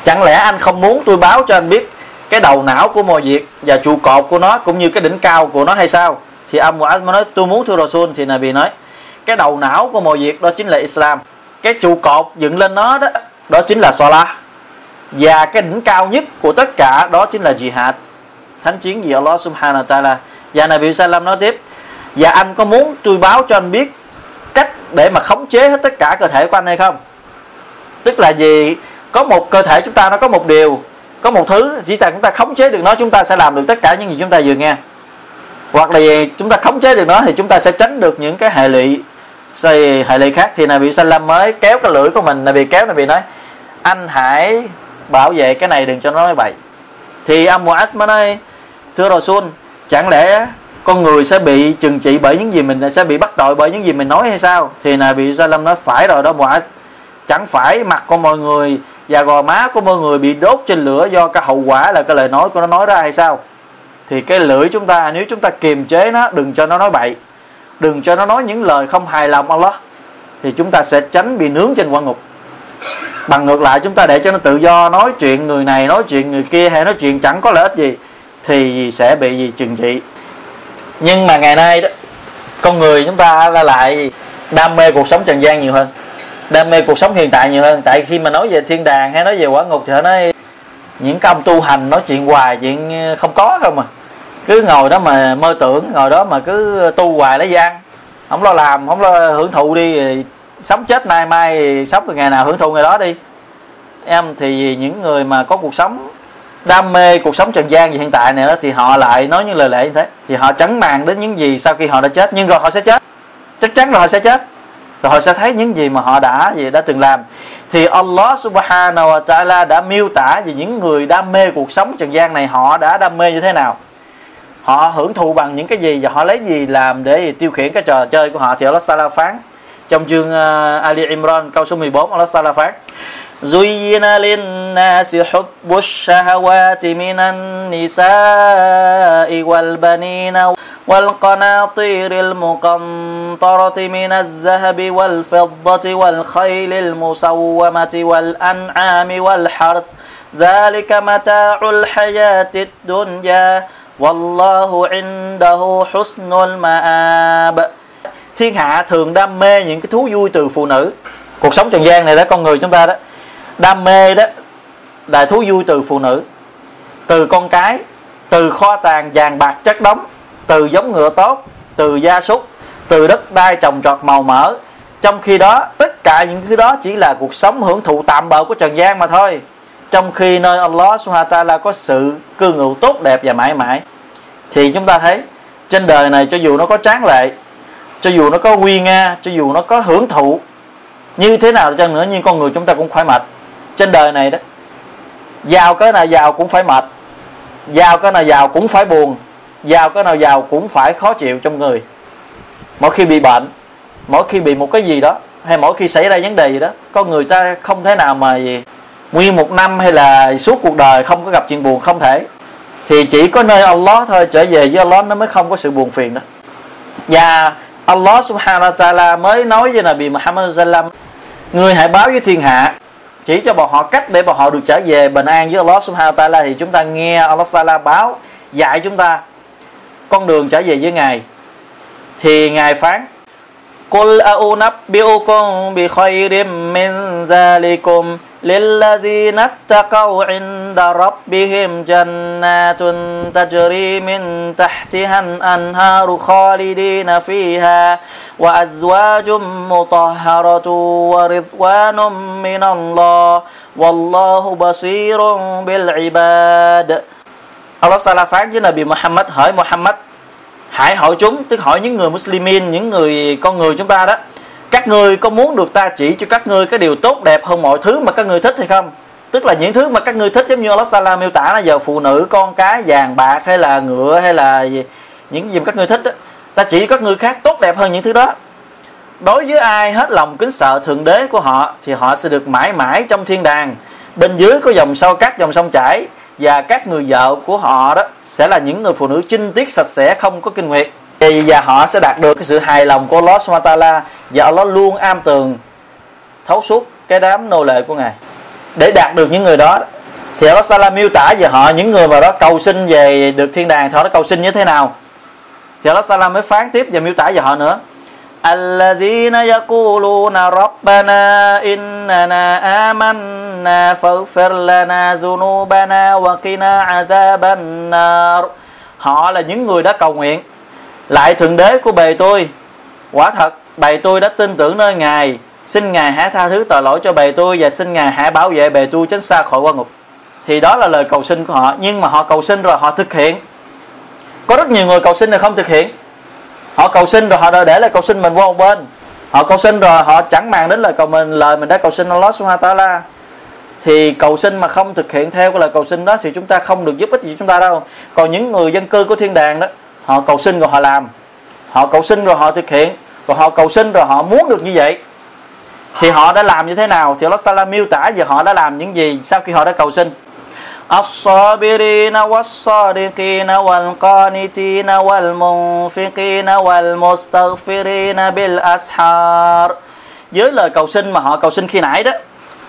[SPEAKER 2] chẳng lẽ anh không muốn tôi báo cho anh biết cái đầu não của mọi việc và trụ cột của nó cũng như cái đỉnh cao của nó hay sao? Thì ông Mu'ad nói, tôi muốn thưa Rasul, thì Nabi nói. Cái đầu não của mọi việc đó chính là Islam. Cái trụ cột dựng lên nó đó đó chính là Salah. Và cái đỉnh cao nhất của tất cả đó chính là jihad. Thánh chiến vì Allah subhanahu wa ta'ala. Và Nabi Sallam nói tiếp, và anh có muốn tôi báo cho anh biết cách để mà khống chế hết tất cả cơ thể của anh hay không? Tức là gì? Có một cơ thể chúng ta nó có một điều có một thứ chỉ cần chúng ta khống chế được nó, chúng ta sẽ làm được tất cả những gì chúng ta vừa nghe. Hoặc là gì, chúng ta khống chế được nó thì chúng ta sẽ tránh được những cái hệ lụy xây hệ lụy khác. Thì Nabi Sallam mới kéo cái lưỡi của mình, Nabi kéo Nabi nói, anh hãy bảo vệ cái này đừng cho nó nói bậy. Thì ông Mu'ad mới nói, thưa Rasul, chẳng lẽ con người sẽ bị trừng trị bởi những gì mình, sẽ bị bắt tội bởi những gì mình nói hay sao? Thì Nabi Sallam nói, phải rồi đó Mu'ad chẳng phải mặt của mọi người Dạ và gò má của mọi người bị đốt trên lửa do cái hậu quả là cái lời nói của nó nói ra hay sao? Thì cái lưỡi chúng ta, nếu chúng ta kiềm chế nó, đừng cho nó nói bậy. Đừng cho nó nói những lời không hài lòng, Allah. Thì chúng ta sẽ tránh bị nướng trên quan ngục. Bằng ngược lại, chúng ta để cho nó tự do nói chuyện người này, nói chuyện người kia hay nói chuyện chẳng có lợi ích gì, thì sẽ bị gì? Trừng trị. Nhưng mà ngày nay đó, con người chúng ta là lại đam mê cuộc sống trần gian nhiều hơn đam mê cuộc sống hiện tại nhiều hơn. Tại khi mà nói về thiên đàng hay nói về quả ngục thì họ nói, những cái ông tu hành nói chuyện hoài chuyện không có không mà cứ ngồi đó mà mơ tưởng, ngồi đó mà cứ tu hoài lấy gian. Không lo làm, không lo hưởng thụ đi sống chết nay mai, sống từ ngày nào hưởng thụ ngày đó đi. Em, thì những người mà có cuộc sống, đam mê cuộc sống trần gian như hiện tại này đó, thì họ lại nói những lời lẽ như thế. Thì họ chấn màng đến những gì sau khi họ đã chết, nhưng rồi họ sẽ chết. Chắc chắn là họ sẽ chết rồi họ sẽ thấy những gì mà họ đã gì đã từng làm thì Allah subhanahu wa ta'ala đã miêu tả về những người đam mê cuộc sống trần gian này họ đã đam mê như thế nào họ hưởng thụ bằng những cái gì và họ lấy gì làm để tiêu khiển cái trò chơi của họ thì Allah Taala phán trong chương uh, Ali Imran câu số 14 Allah Taala phán زين للناس حب الشهوات من النساء والبنين والقناطير المقنطرة من الذهب والفضة والخيل المسومة والأنعام والحرث ذلك متاع الحياة الدنيا والله عنده حسن المآب thiên hạ thường đam mê những cái thú vui từ phụ nữ cuộc sống trần gian này đó con người chúng ta đó đam mê đó là thú vui từ phụ nữ từ con cái từ kho tàng vàng bạc chất đóng từ giống ngựa tốt, từ gia súc, từ đất đai trồng trọt màu mỡ. Trong khi đó, tất cả những thứ đó chỉ là cuộc sống hưởng thụ tạm bợ của trần gian mà thôi. Trong khi nơi Allah Subhanahu wa ta'ala có sự cư ngụ tốt đẹp và mãi mãi, thì chúng ta thấy trên đời này cho dù nó có tráng lệ, cho dù nó có quy nga, cho dù nó có hưởng thụ, như thế nào chăng nữa, nhưng con người chúng ta cũng phải mệt. Trên đời này đó, giàu cái nào giàu cũng phải mệt, giàu cái nào giàu cũng phải buồn giàu cái nào giàu cũng phải khó chịu trong người. Mỗi khi bị bệnh, mỗi khi bị một cái gì đó, hay mỗi khi xảy ra vấn đề gì đó, con người ta không thể nào mà gì nguyên một năm hay là suốt cuộc đời không có gặp chuyện buồn không thể. Thì chỉ có nơi Allah thôi, trở về với Allah nó mới không có sự buồn phiền đó. Và Allah subhanahu wa ta'ala mới nói với Nabi Muhammad sallam người hãy báo với thiên hạ, chỉ cho bọn họ cách để bọn họ được trở về bình an với Allah subhanahu wa ta'ala. Thì chúng ta nghe Allah ta'ala báo, dạy chúng ta con đường trở về với ngài. Thì ngài phán, Qul aunabbiukum bi khayrim min zalikum lillazina taqaw 'inda rabbihim jannatun tajri min tahtiha al-anharu khalidina fiha wa azwajum mutahharatun wa ridwanun min Allah Sala phán với Nabi Muhammad hỏi Muhammad hãy hỏi chúng tức hỏi những người Muslimin những người con người chúng ta đó các ngươi có muốn được ta chỉ cho các ngươi cái điều tốt đẹp hơn mọi thứ mà các ngươi thích hay không? Tức là những thứ mà các ngươi thích giống như Allah Sala miêu tả là giờ phụ nữ con cái vàng bạc hay là ngựa hay là gì những gì mà các ngươi thích đó, ta chỉ các ngươi khác tốt đẹp hơn những thứ đó. Đối với ai hết lòng kính sợ thượng đế của họ thì họ sẽ được mãi mãi trong thiên đàng bên dưới có dòng sâu cát dòng sông chảy và các người vợ của họ đó sẽ là những người phụ nữ chinh tiết sạch sẽ không có kinh nguyệt và họ sẽ đạt được cái sự hài lòng của Allah Subhanahu và Allah luôn am tường thấu suốt cái đám nô lệ của ngài để đạt được những người đó thì Allah Subhanahu miêu tả về họ những người mà đó cầu xin về được thiên đàng thì họ đã cầu xin như thế nào thì Allah Subhanahu mới phán tiếp và miêu tả về họ nữa الذين يقولون ربنا إننا آمنا فاغفر لنا ذنوبنا وقنا عذاب النار Họ là những người đã cầu nguyện Lại thượng đế của bề tôi Quả thật bề tôi đã tin tưởng nơi Ngài xin ngài hãy tha thứ tội lỗi cho bề tôi và xin ngài hãy bảo vệ bề tôi tránh xa khỏi quan ngục thì đó là lời cầu xin của họ nhưng mà họ cầu xin rồi họ thực hiện có rất nhiều người cầu xin là không thực hiện họ cầu xin rồi họ để lại cầu xin mình qua một bên họ cầu xin rồi họ chẳng màng đến lời cầu mình lời mình đã cầu xin Allah subhanahu wa ta'ala thì cầu xin mà không thực hiện theo cái lời cầu xin đó thì chúng ta không được giúp ích gì chúng ta đâu còn những người dân cư của thiên đàng đó họ cầu xin rồi họ làm họ cầu xin rồi họ thực hiện rồi họ cầu xin rồi họ muốn được như vậy thì họ đã làm như thế nào thì Allah Taala miêu tả về họ đã làm những gì sau khi họ đã cầu xin الصابرين والصادقين والقانتين والمنفقين والمستغفرين بالأسحار với lời cầu xin mà họ cầu xin khi nãy đó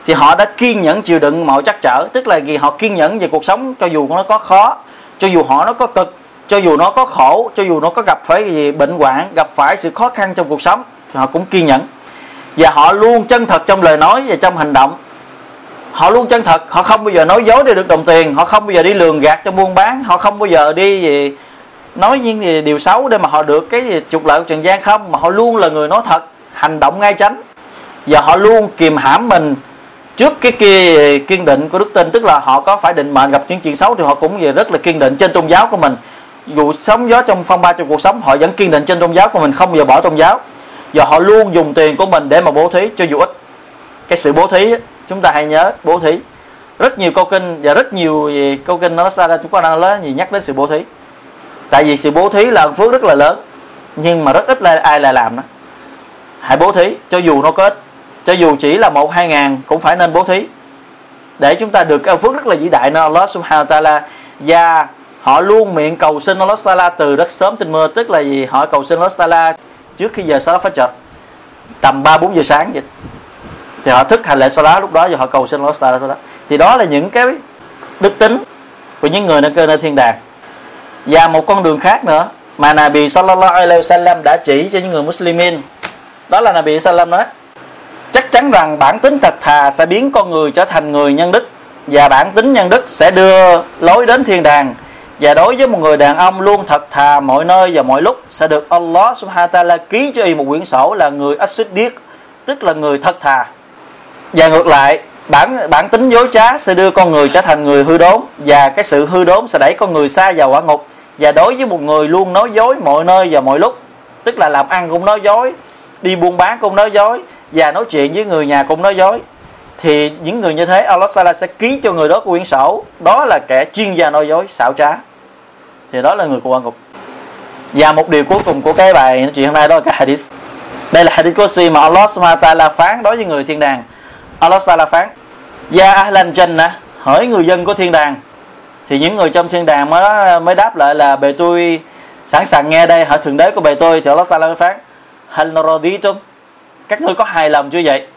[SPEAKER 2] thì họ đã kiên nhẫn chịu đựng mọi trắc trở, tức là gì họ kiên nhẫn về cuộc sống, cho dù nó có khó, cho dù họ nó có cực, cho dù nó có khổ, cho dù nó có gặp phải gì bệnh hoạn, gặp phải sự khó khăn trong cuộc sống, thì họ cũng kiên nhẫn. Và họ luôn chân thật trong lời nói và trong hành động. Họ luôn chân thật, họ không bao giờ nói dối để được đồng tiền, họ không bao giờ đi lường gạt trong buôn bán, họ không bao giờ đi gì nói những gì, điều xấu để mà họ được cái gì, trục lợi của trần gian không, mà họ luôn là người nói thật, hành động ngay tránh và họ luôn kìm hãm mình trước cái kia kiên định của đức tin tức là họ có phải định mệnh gặp những chuyện xấu thì họ cũng về rất là kiên định trên tôn giáo của mình. Dù sóng gió trong phong ba trong cuộc sống họ vẫn kiên định trên tôn giáo của mình không bao giờ bỏ tôn giáo. Và họ luôn dùng tiền của mình để mà bố thí cho dù ít. Cái sự bố thí chúng ta hãy nhớ bố thí. Rất nhiều câu kinh và rất nhiều gì, câu kinh nó ra ra chúng ta đang nói gì nhắc đến sự bố thí. Tại vì sự bố thí là phước rất là lớn nhưng mà rất ít là ai lại làm đó. Hãy bố thí cho dù nó có ít cho dù chỉ là một, hai ngàn, cũng phải nên bố thí. Để chúng ta được cái phước rất là vĩ đại nơi Allah subhanahu wa ta'ala. Và họ luôn miệng cầu xin Allah ta'ala từ rất sớm tinh mưa tức là gì? Họ cầu xin Allah ta'ala trước khi giờ salat phát chợt tầm 3 4 giờ sáng vậy. Thì họ thức hành lễ salat lúc đó và họ cầu xin Allah ta'ala đó. Thì đó là những cái đức tính của những người nơi cơ nơi thiên đàng. Và một con đường khác nữa mà Nabi sallallahu alaihi wasallam đã chỉ cho những người Muslimin. Đó là Nabi sallam nói chắc chắn rằng bản tính thật thà sẽ biến con người trở thành người nhân đức, và bản tính nhân đức sẽ đưa lối đến thiên đàng. Và đối với một người đàn ông luôn thật thà mọi nơi và mọi lúc, sẽ được Allah subhanahu wa ta'ala ký cho y một quyển sổ là người as-siddiq, tức là người thật thà. Và ngược lại, bản bản tính dối trá sẽ đưa con người trở thành người hư đốn, và cái sự hư đốn sẽ đẩy con người xa vào quả ngục. Và đối với một người luôn nói dối mọi nơi và mọi lúc, tức là làm ăn cũng nói dối đi buôn bán cũng nói dối và nói chuyện với người nhà cũng nói dối. Thì những người như thế, Allah Sala sẽ ký cho người đó quyển sổ, đó là kẻ chuyên gia nói dối, xảo trá. Thì đó là người của quan ngục và một điều cuối cùng của cái bài nói chuyện hôm nay đó là cái hadith. Đây là hadith Qudsi mà Allah Subhanahu wa ta'ala phán đối với người thiên đàng. Allah Ta'ala phán, Ya Ahlan Jannah, hỏi người dân của thiên đàng. Thì những người trong thiên đàng mới mới đáp lại là, bề tôi sẵn sàng nghe đây, hỏi thượng đế của bề tôi. Thì Allah Ta'ala mới phán Hal naraditum các ngươi có hài lòng chưa vậy?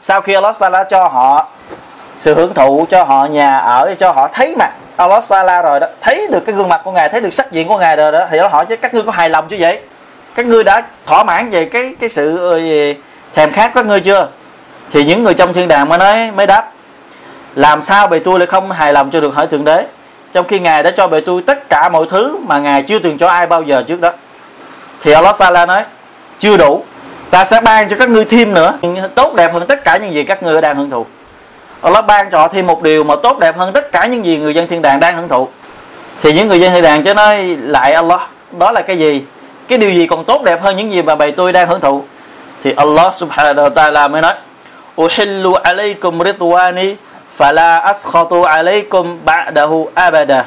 [SPEAKER 2] Sau khi Allah Sala cho họ sự hưởng thụ cho họ nhà ở cho họ thấy mặt Allah Sala rồi đó thấy được cái gương mặt của ngài thấy được sắc diện của ngài rồi đó thì nó hỏi chứ các ngươi có hài lòng chưa vậy? Các ngươi đã thỏa mãn về cái cái sự ờ, gì, thèm khát các ngươi chưa? Thì những người trong thiên đàng mới nói mới đáp làm sao bề tôi lại không hài lòng cho được hỏi thượng đế? Trong khi ngài đã cho bề tôi tất cả mọi thứ mà ngài chưa từng cho ai bao giờ trước đó. Thì Allah Sala nói chưa đủ, ta sẽ ban cho các ngươi thêm nữa. Tốt đẹp hơn tất cả những gì các ngươi đang hưởng thụ. Allah ban cho họ thêm một điều mà tốt đẹp hơn tất cả những gì người dân thiên đàng đang hưởng thụ. Thì những người dân thiên đàng cho nói lại Allah, đó là cái gì? Cái điều gì còn tốt đẹp hơn những gì mà bầy tôi đang hưởng thụ? Thì Allah subhanahu wa ta'ala mới nói, uhillu alaykum ridwani fala askhatu alaykum ba'dahu abada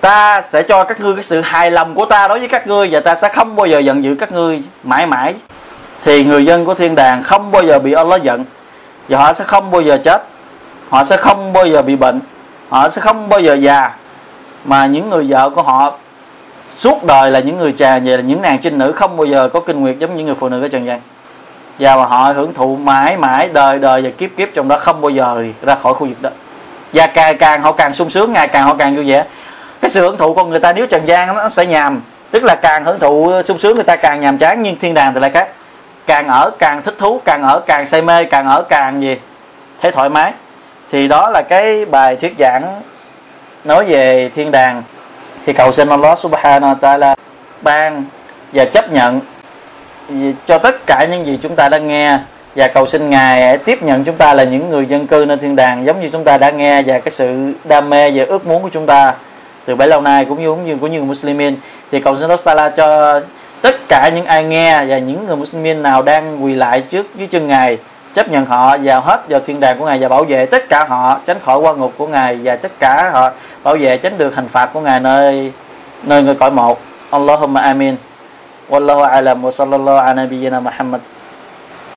[SPEAKER 2] ta sẽ cho các ngươi cái sự hài lòng của ta đối với các ngươi và ta sẽ không bao giờ giận dữ các ngươi mãi mãi. Thì người dân của thiên đàng không bao giờ bị Allah giận và họ sẽ không bao giờ chết. Họ sẽ không bao giờ bị bệnh. Họ sẽ không bao giờ già. Mà những người vợ của họ suốt đời là những người trà về là những nàng trinh nữ không bao giờ có kinh nguyệt giống những người phụ nữ ở trần gian. Và mà họ hưởng thụ mãi mãi đời đời và kiếp kiếp trong đó không bao giờ ra khỏi khu vực đó. Và càng càng họ càng sung sướng, ngày càng họ càng vui vẻ cái sự hưởng thụ của người ta nếu trần gian nó sẽ nhàm. Tức là càng hưởng thụ sung sướng người ta càng nhàm chán, nhưng thiên đàng thì lại khác. Càng ở càng thích thú, càng ở càng say mê, càng ở càng gì? Thấy thoải mái. Thì đó là cái bài thuyết giảng nói về thiên đàng. Thì cầu xin Allah subhanahu wa ta'ala ban và chấp nhận cho tất cả những gì chúng ta đã nghe. Và cầu xin ngài hãy tiếp nhận chúng ta là những người dân cư nơi thiên đàng, giống như chúng ta đã nghe. Và cái sự đam mê và ước muốn của chúng ta từ bấy lâu nay, cũng như cũng như của những muslimin thì cầu xin Allah Taala cho tất cả những ai nghe và những người muslimin nào đang quỳ lại trước dưới chân ngài, chấp nhận họ vào hết vào thiên đàng của ngài và bảo vệ tất cả họ, tránh khỏi quan ngục của ngài và tất cả họ bảo vệ tránh được hình phạt của ngài nơi nơi người cõi một. Allahumma amin. Wallahu alam wa sallallahu ala nabiyyina Muhammad.